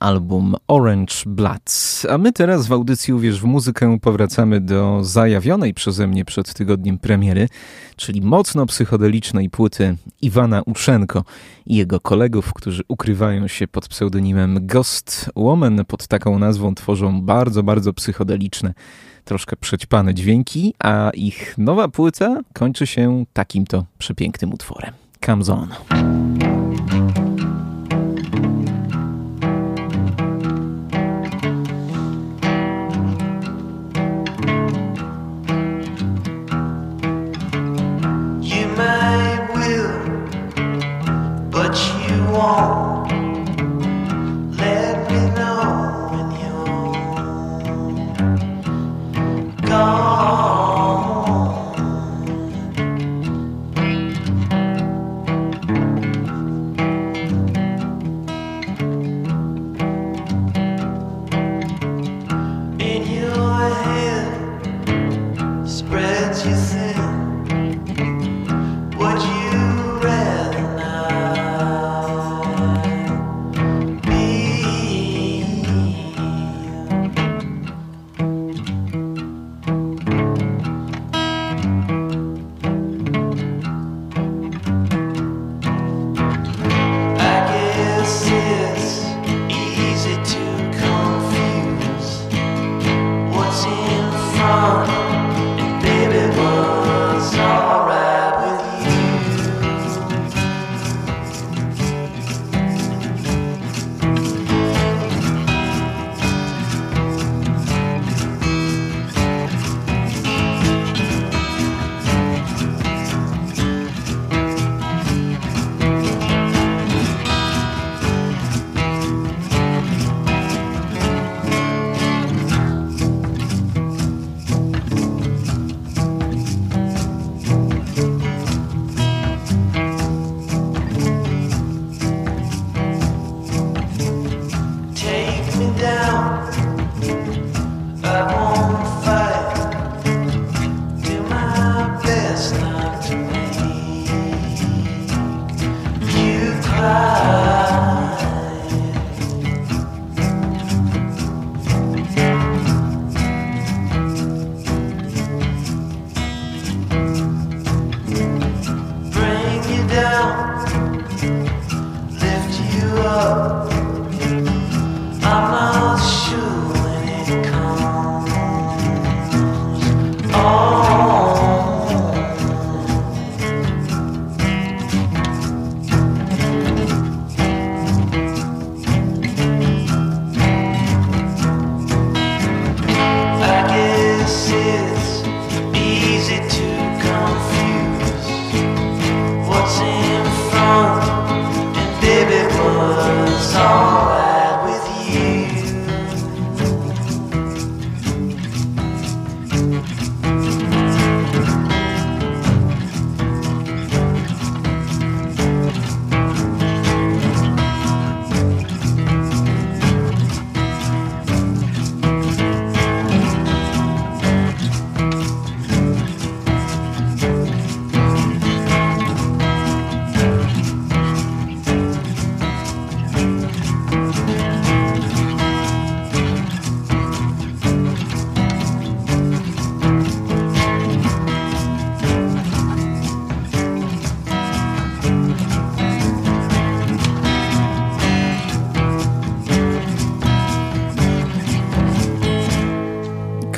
album Orange Bloods. A my teraz w audycji Uwierz w muzykę powracamy do zajawionej przeze mnie przed tygodniem premiery, czyli mocno psychodelicznej płyty Iwana Uszenko i jego kolegów, którzy ukrywają się pod pseudonimem Ghost Woman. Pod taką nazwą tworzą bardzo, bardzo psychodeliczne troszkę przećpane dźwięki, a ich nowa płyta kończy się takim to przepięknym utworem. Comes On.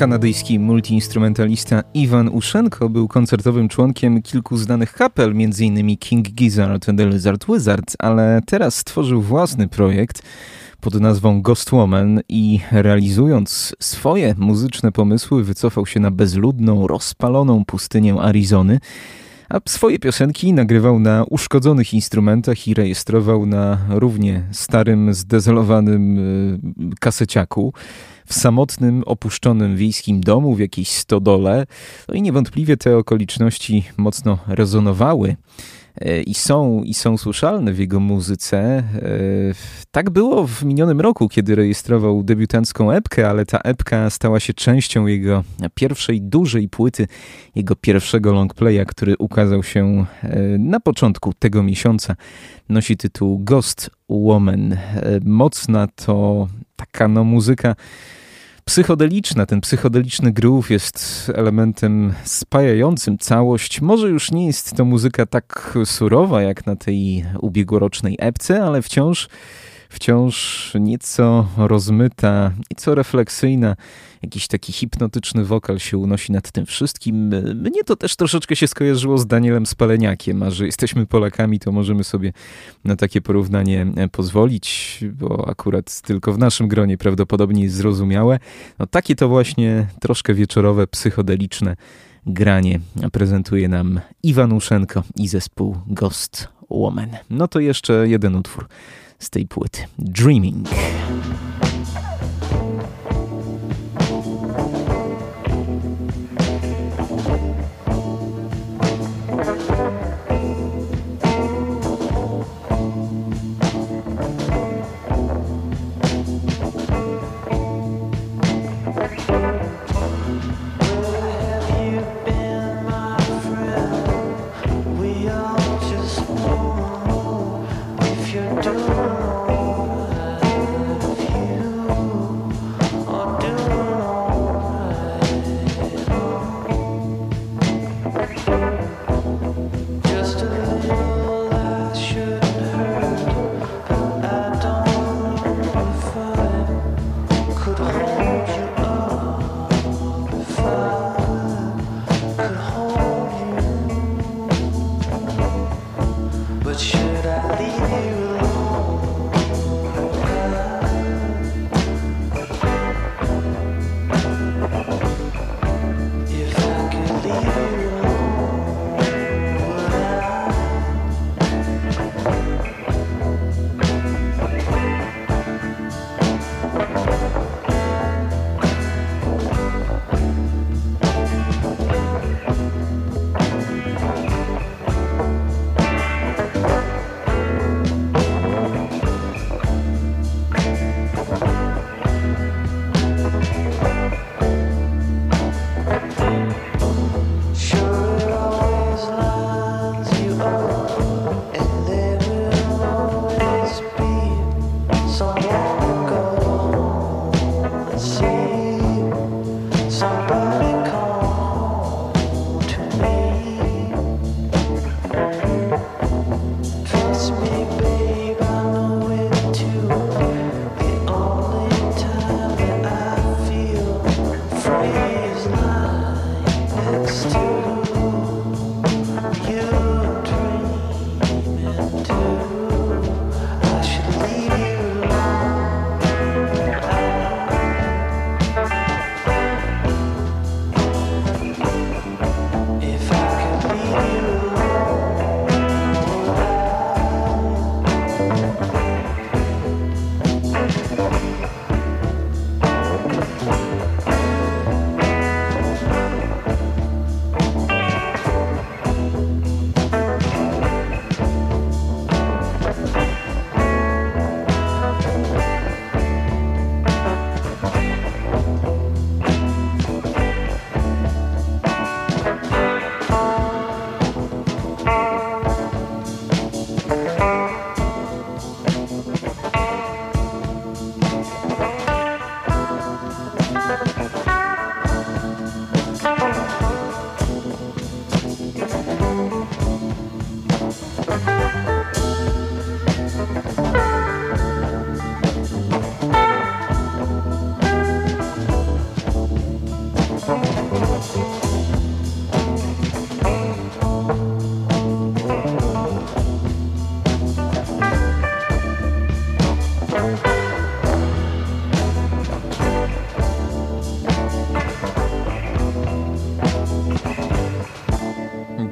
Kanadyjski multiinstrumentalista Iwan Uszenko był koncertowym członkiem kilku znanych kapel, m.in. King Gizzard and the Lizard Wizard, ale teraz stworzył własny projekt pod nazwą Ghost Woman i realizując swoje muzyczne pomysły wycofał się na bezludną, rozpaloną pustynię Arizony, a swoje piosenki nagrywał na uszkodzonych instrumentach i rejestrował na równie starym, zdezolowanym y, kaseciaku w samotnym, opuszczonym wiejskim domu, w jakiejś stodole. No i niewątpliwie te okoliczności mocno rezonowały e, i są, i są słyszalne w jego muzyce. E, Tak było w minionym roku, kiedy rejestrował debiutancką epkę, ale ta epka stała się częścią jego pierwszej dużej płyty, jego pierwszego longplaya, który ukazał się e, na początku tego miesiąca. Nosi tytuł Ghost Woman. Mocna to taka no muzyka psychodeliczna. Ten psychodeliczny groove jest elementem spajającym całość. Może już nie jest to muzyka tak surowa jak na tej ubiegłorocznej epce, ale wciąż wciąż nieco rozmyta, nieco refleksyjna. Jakiś taki hipnotyczny wokal się unosi nad tym wszystkim. Mnie to też troszeczkę się skojarzyło z Danielem Spaleniakiem, a że jesteśmy Polakami, to możemy sobie na takie porównanie pozwolić, bo akurat tylko w naszym gronie prawdopodobnie jest zrozumiałe. No takie to właśnie troszkę wieczorowe, psychodeliczne granie prezentuje nam Iwanuszenko i zespół Ghost Woman. No to jeszcze jeden utwór tej płyty. Dreaming.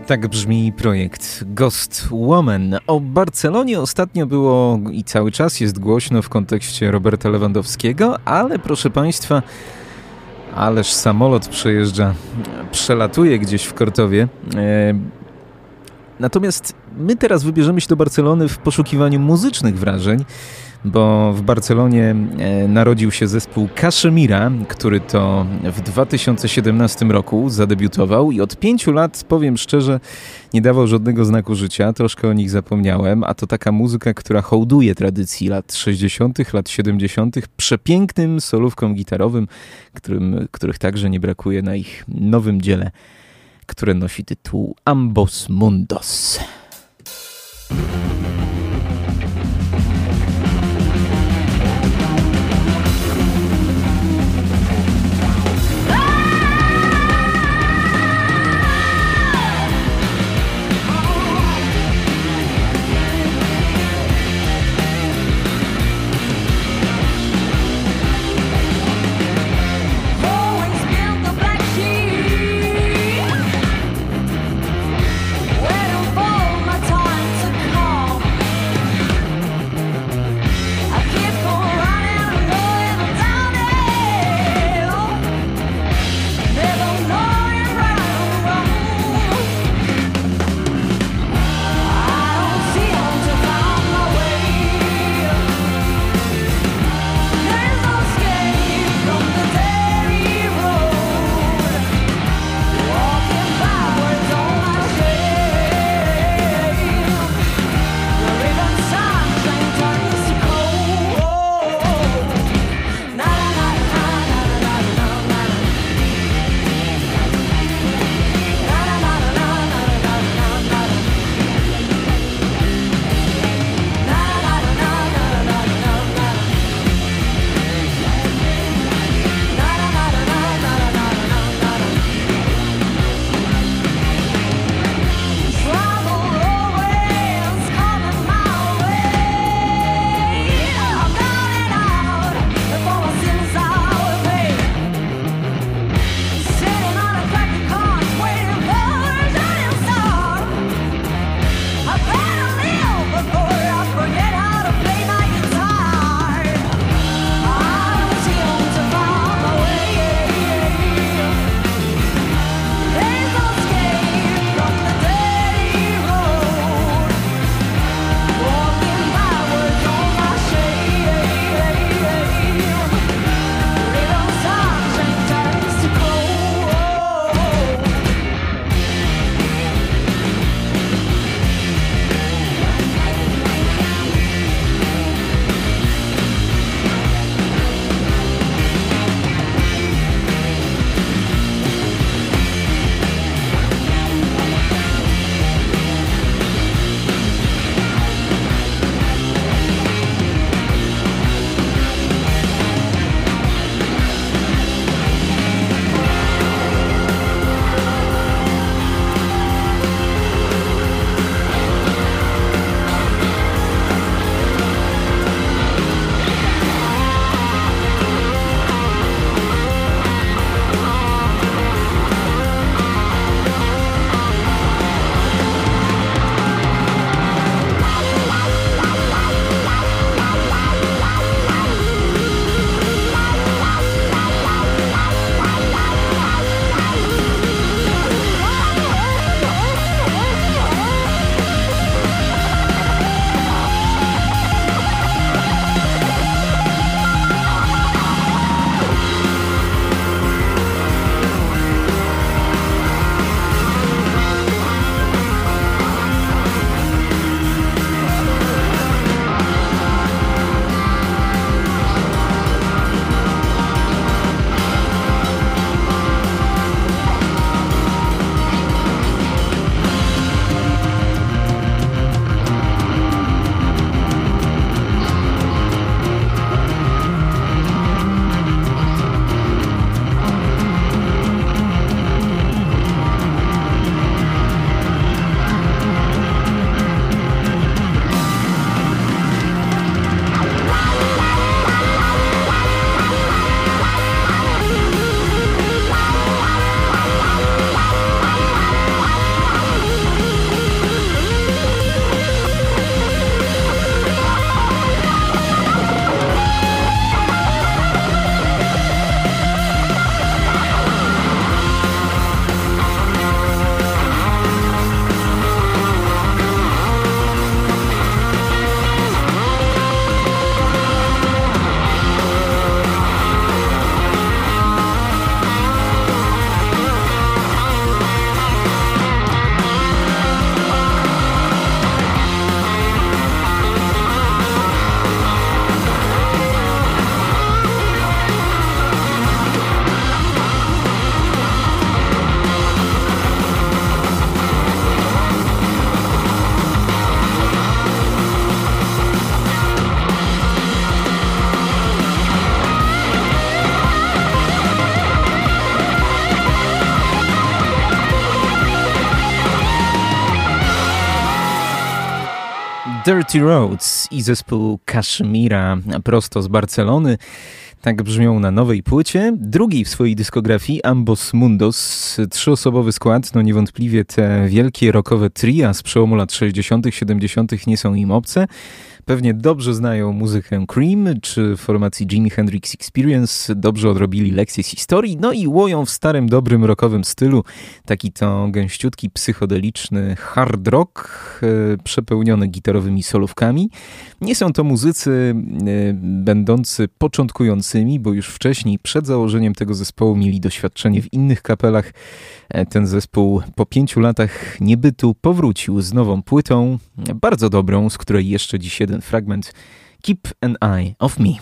Tak brzmi projekt Ghost Woman. O Barcelonie ostatnio było i cały czas jest głośno w kontekście Roberta Lewandowskiego, ale proszę Państwa, ależ samolot przejeżdża, przelatuje gdzieś w Kortowie. E, Natomiast my teraz wybierzemy się do Barcelony w poszukiwaniu muzycznych wrażeń, bo w Barcelonie e, narodził się zespół Kaszemira, który to w 2017 roku zadebiutował i od pięciu lat, powiem szczerze, nie dawał żadnego znaku życia, troszkę o nich zapomniałem, a to taka muzyka, która hołduje tradycji lat 60., lat 70., przepięknym solówkom gitarowym, którym, których także nie brakuje na ich nowym dziele, które nosi tytuł Ambos Mundos. Dirty Roads i zespół Kashmira prosto z Barcelony. Tak brzmią na nowej płycie. Drugiej w swojej dyskografii Ambos Mundos. Trzyosobowy skład, no niewątpliwie te wielkie rockowe tria z przełomu lat 60., 70. nie są im obce. Pewnie dobrze znają muzykę Cream czy formacji Jimi Hendrix Experience, dobrze odrobili lekcje z historii, no i łoją w starym, dobrym rockowym stylu. Taki to gęściutki, psychodeliczny hard rock, e, przepełniony gitarowymi solówkami. Nie są to muzycy e, będący początkującymi, bo już wcześniej, przed założeniem tego zespołu, mieli doświadczenie w innych kapelach. E, ten zespół po pięciu latach niebytu powrócił z nową płytą, bardzo dobrą, z której jeszcze dziś jeden fragment Keep an Eye of Me.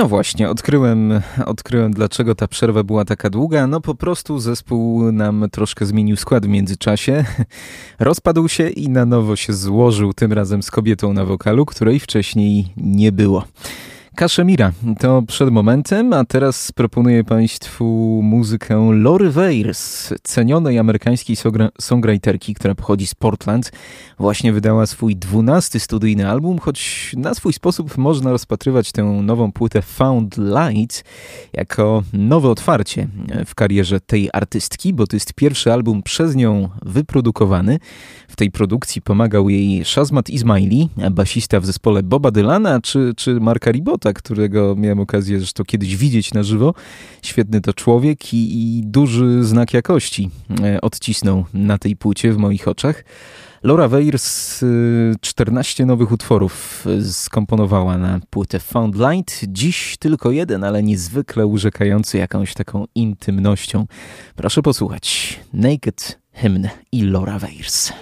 No właśnie, odkryłem, odkryłem dlaczego ta przerwa była taka długa. No po prostu zespół nam troszkę zmienił skład w międzyczasie. Rozpadł się i na nowo się złożył, tym razem z kobietą na wokalu, której wcześniej nie było. Kaszemira to przed momentem, a teraz proponuję Państwu muzykę Lory Weirs, cenionej amerykańskiej songwriterki, która pochodzi z Portland. Właśnie wydała swój dwunasty studyjny album, choć na swój sposób można rozpatrywać tę nową płytę Found Light jako nowe otwarcie w karierze tej artystki, bo to jest pierwszy album przez nią wyprodukowany. W tej produkcji pomagał jej Shazmat Ismaili, basista w zespole Boba Dylana czy, czy Marka Ribota, którego miałem okazję zresztą kiedyś widzieć na żywo. Świetny to człowiek i, i duży znak jakości e, odcisnął na tej płycie w moich oczach. Laura Weirs y, 14 nowych utworów y, skomponowała na płytę Found Light. Dziś tylko jeden, ale niezwykle urzekający jakąś taką intymnością. Proszę posłuchać. Naked Hymn i Laura Weirs.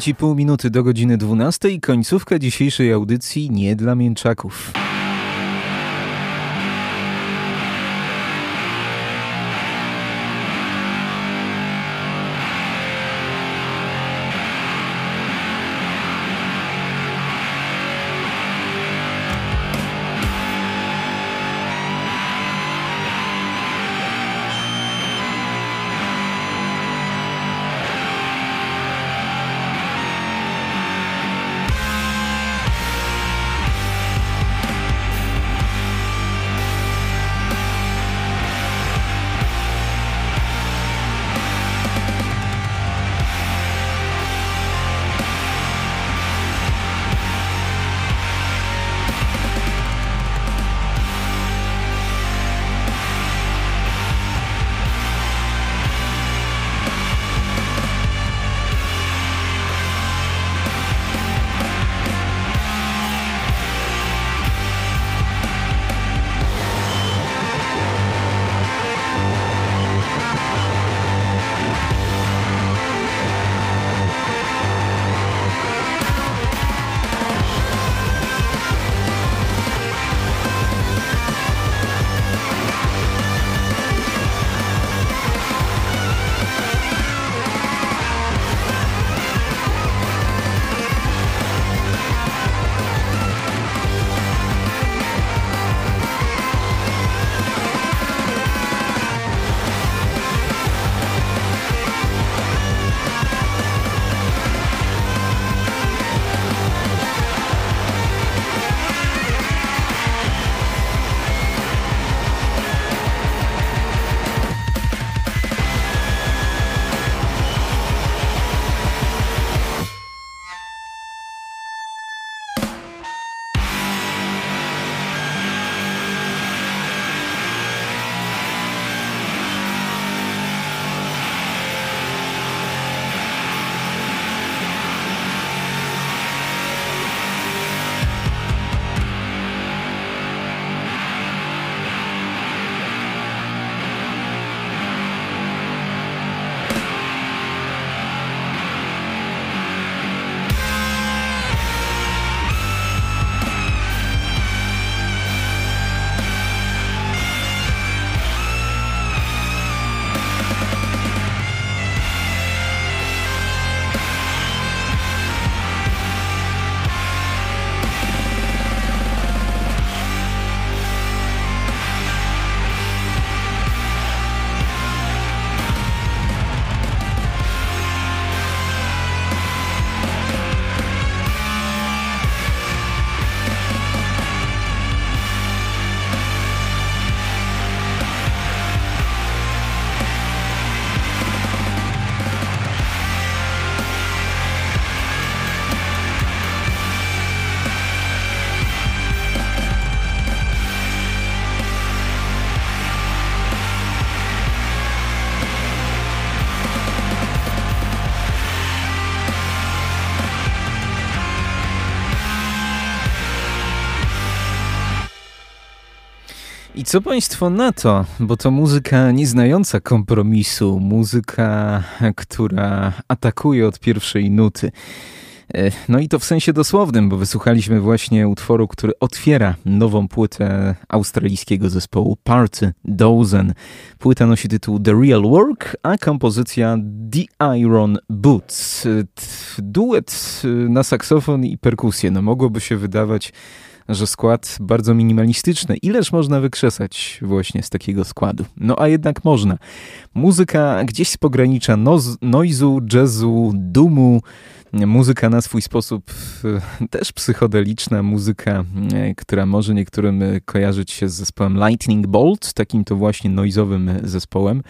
9,5 minuty do godziny 12 końcówka dzisiejszej audycji nie dla mięczaków. Co Państwo na to? Bo to muzyka nieznająca kompromisu, muzyka, która atakuje od pierwszej nuty. E, No i to w sensie dosłownym, bo wysłuchaliśmy właśnie utworu, który otwiera nową płytę australijskiego zespołu Party Dozen. Płyta nosi tytuł The Real Work, a kompozycja The Iron Boots. E, Duet e, na saksofon i perkusję. No mogłoby się wydawać, że skład bardzo minimalistyczny. Ileż można wykrzesać właśnie z takiego składu? No a jednak można. Muzyka gdzieś z pogranicza noizu, jazzu, dumu, muzyka na swój sposób e, też psychodeliczna, muzyka, e, która może niektórym e, kojarzyć się z zespołem Lightning Bolt, takim to właśnie noizowym zespołem.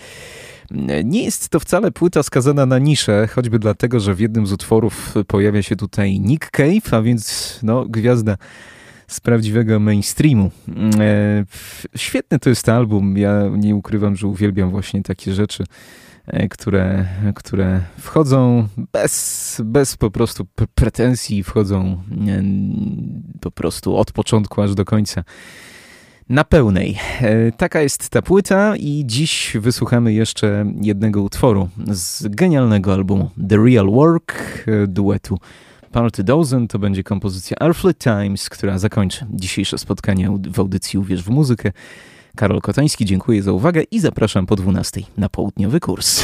Nie jest to wcale płyta skazana na niszę, choćby dlatego, że w jednym z utworów pojawia się tutaj Nick Cave, a więc no, gwiazda z prawdziwego mainstreamu. E, Świetny to jest album. Ja nie ukrywam, że uwielbiam właśnie takie rzeczy, e, które, które wchodzą bez, bez po prostu pre- pretensji, wchodzą e, po prostu od początku aż do końca. Na pełnej. Taka jest ta płyta i dziś wysłuchamy jeszcze jednego utworu z genialnego albumu The Real Work duetu Party Dozen. To będzie kompozycja Earthly Times, która zakończy dzisiejsze spotkanie w audycji Uwierz w muzykę. Karol Kotański, dziękuję za uwagę i zapraszam po 12 na południowy kurs.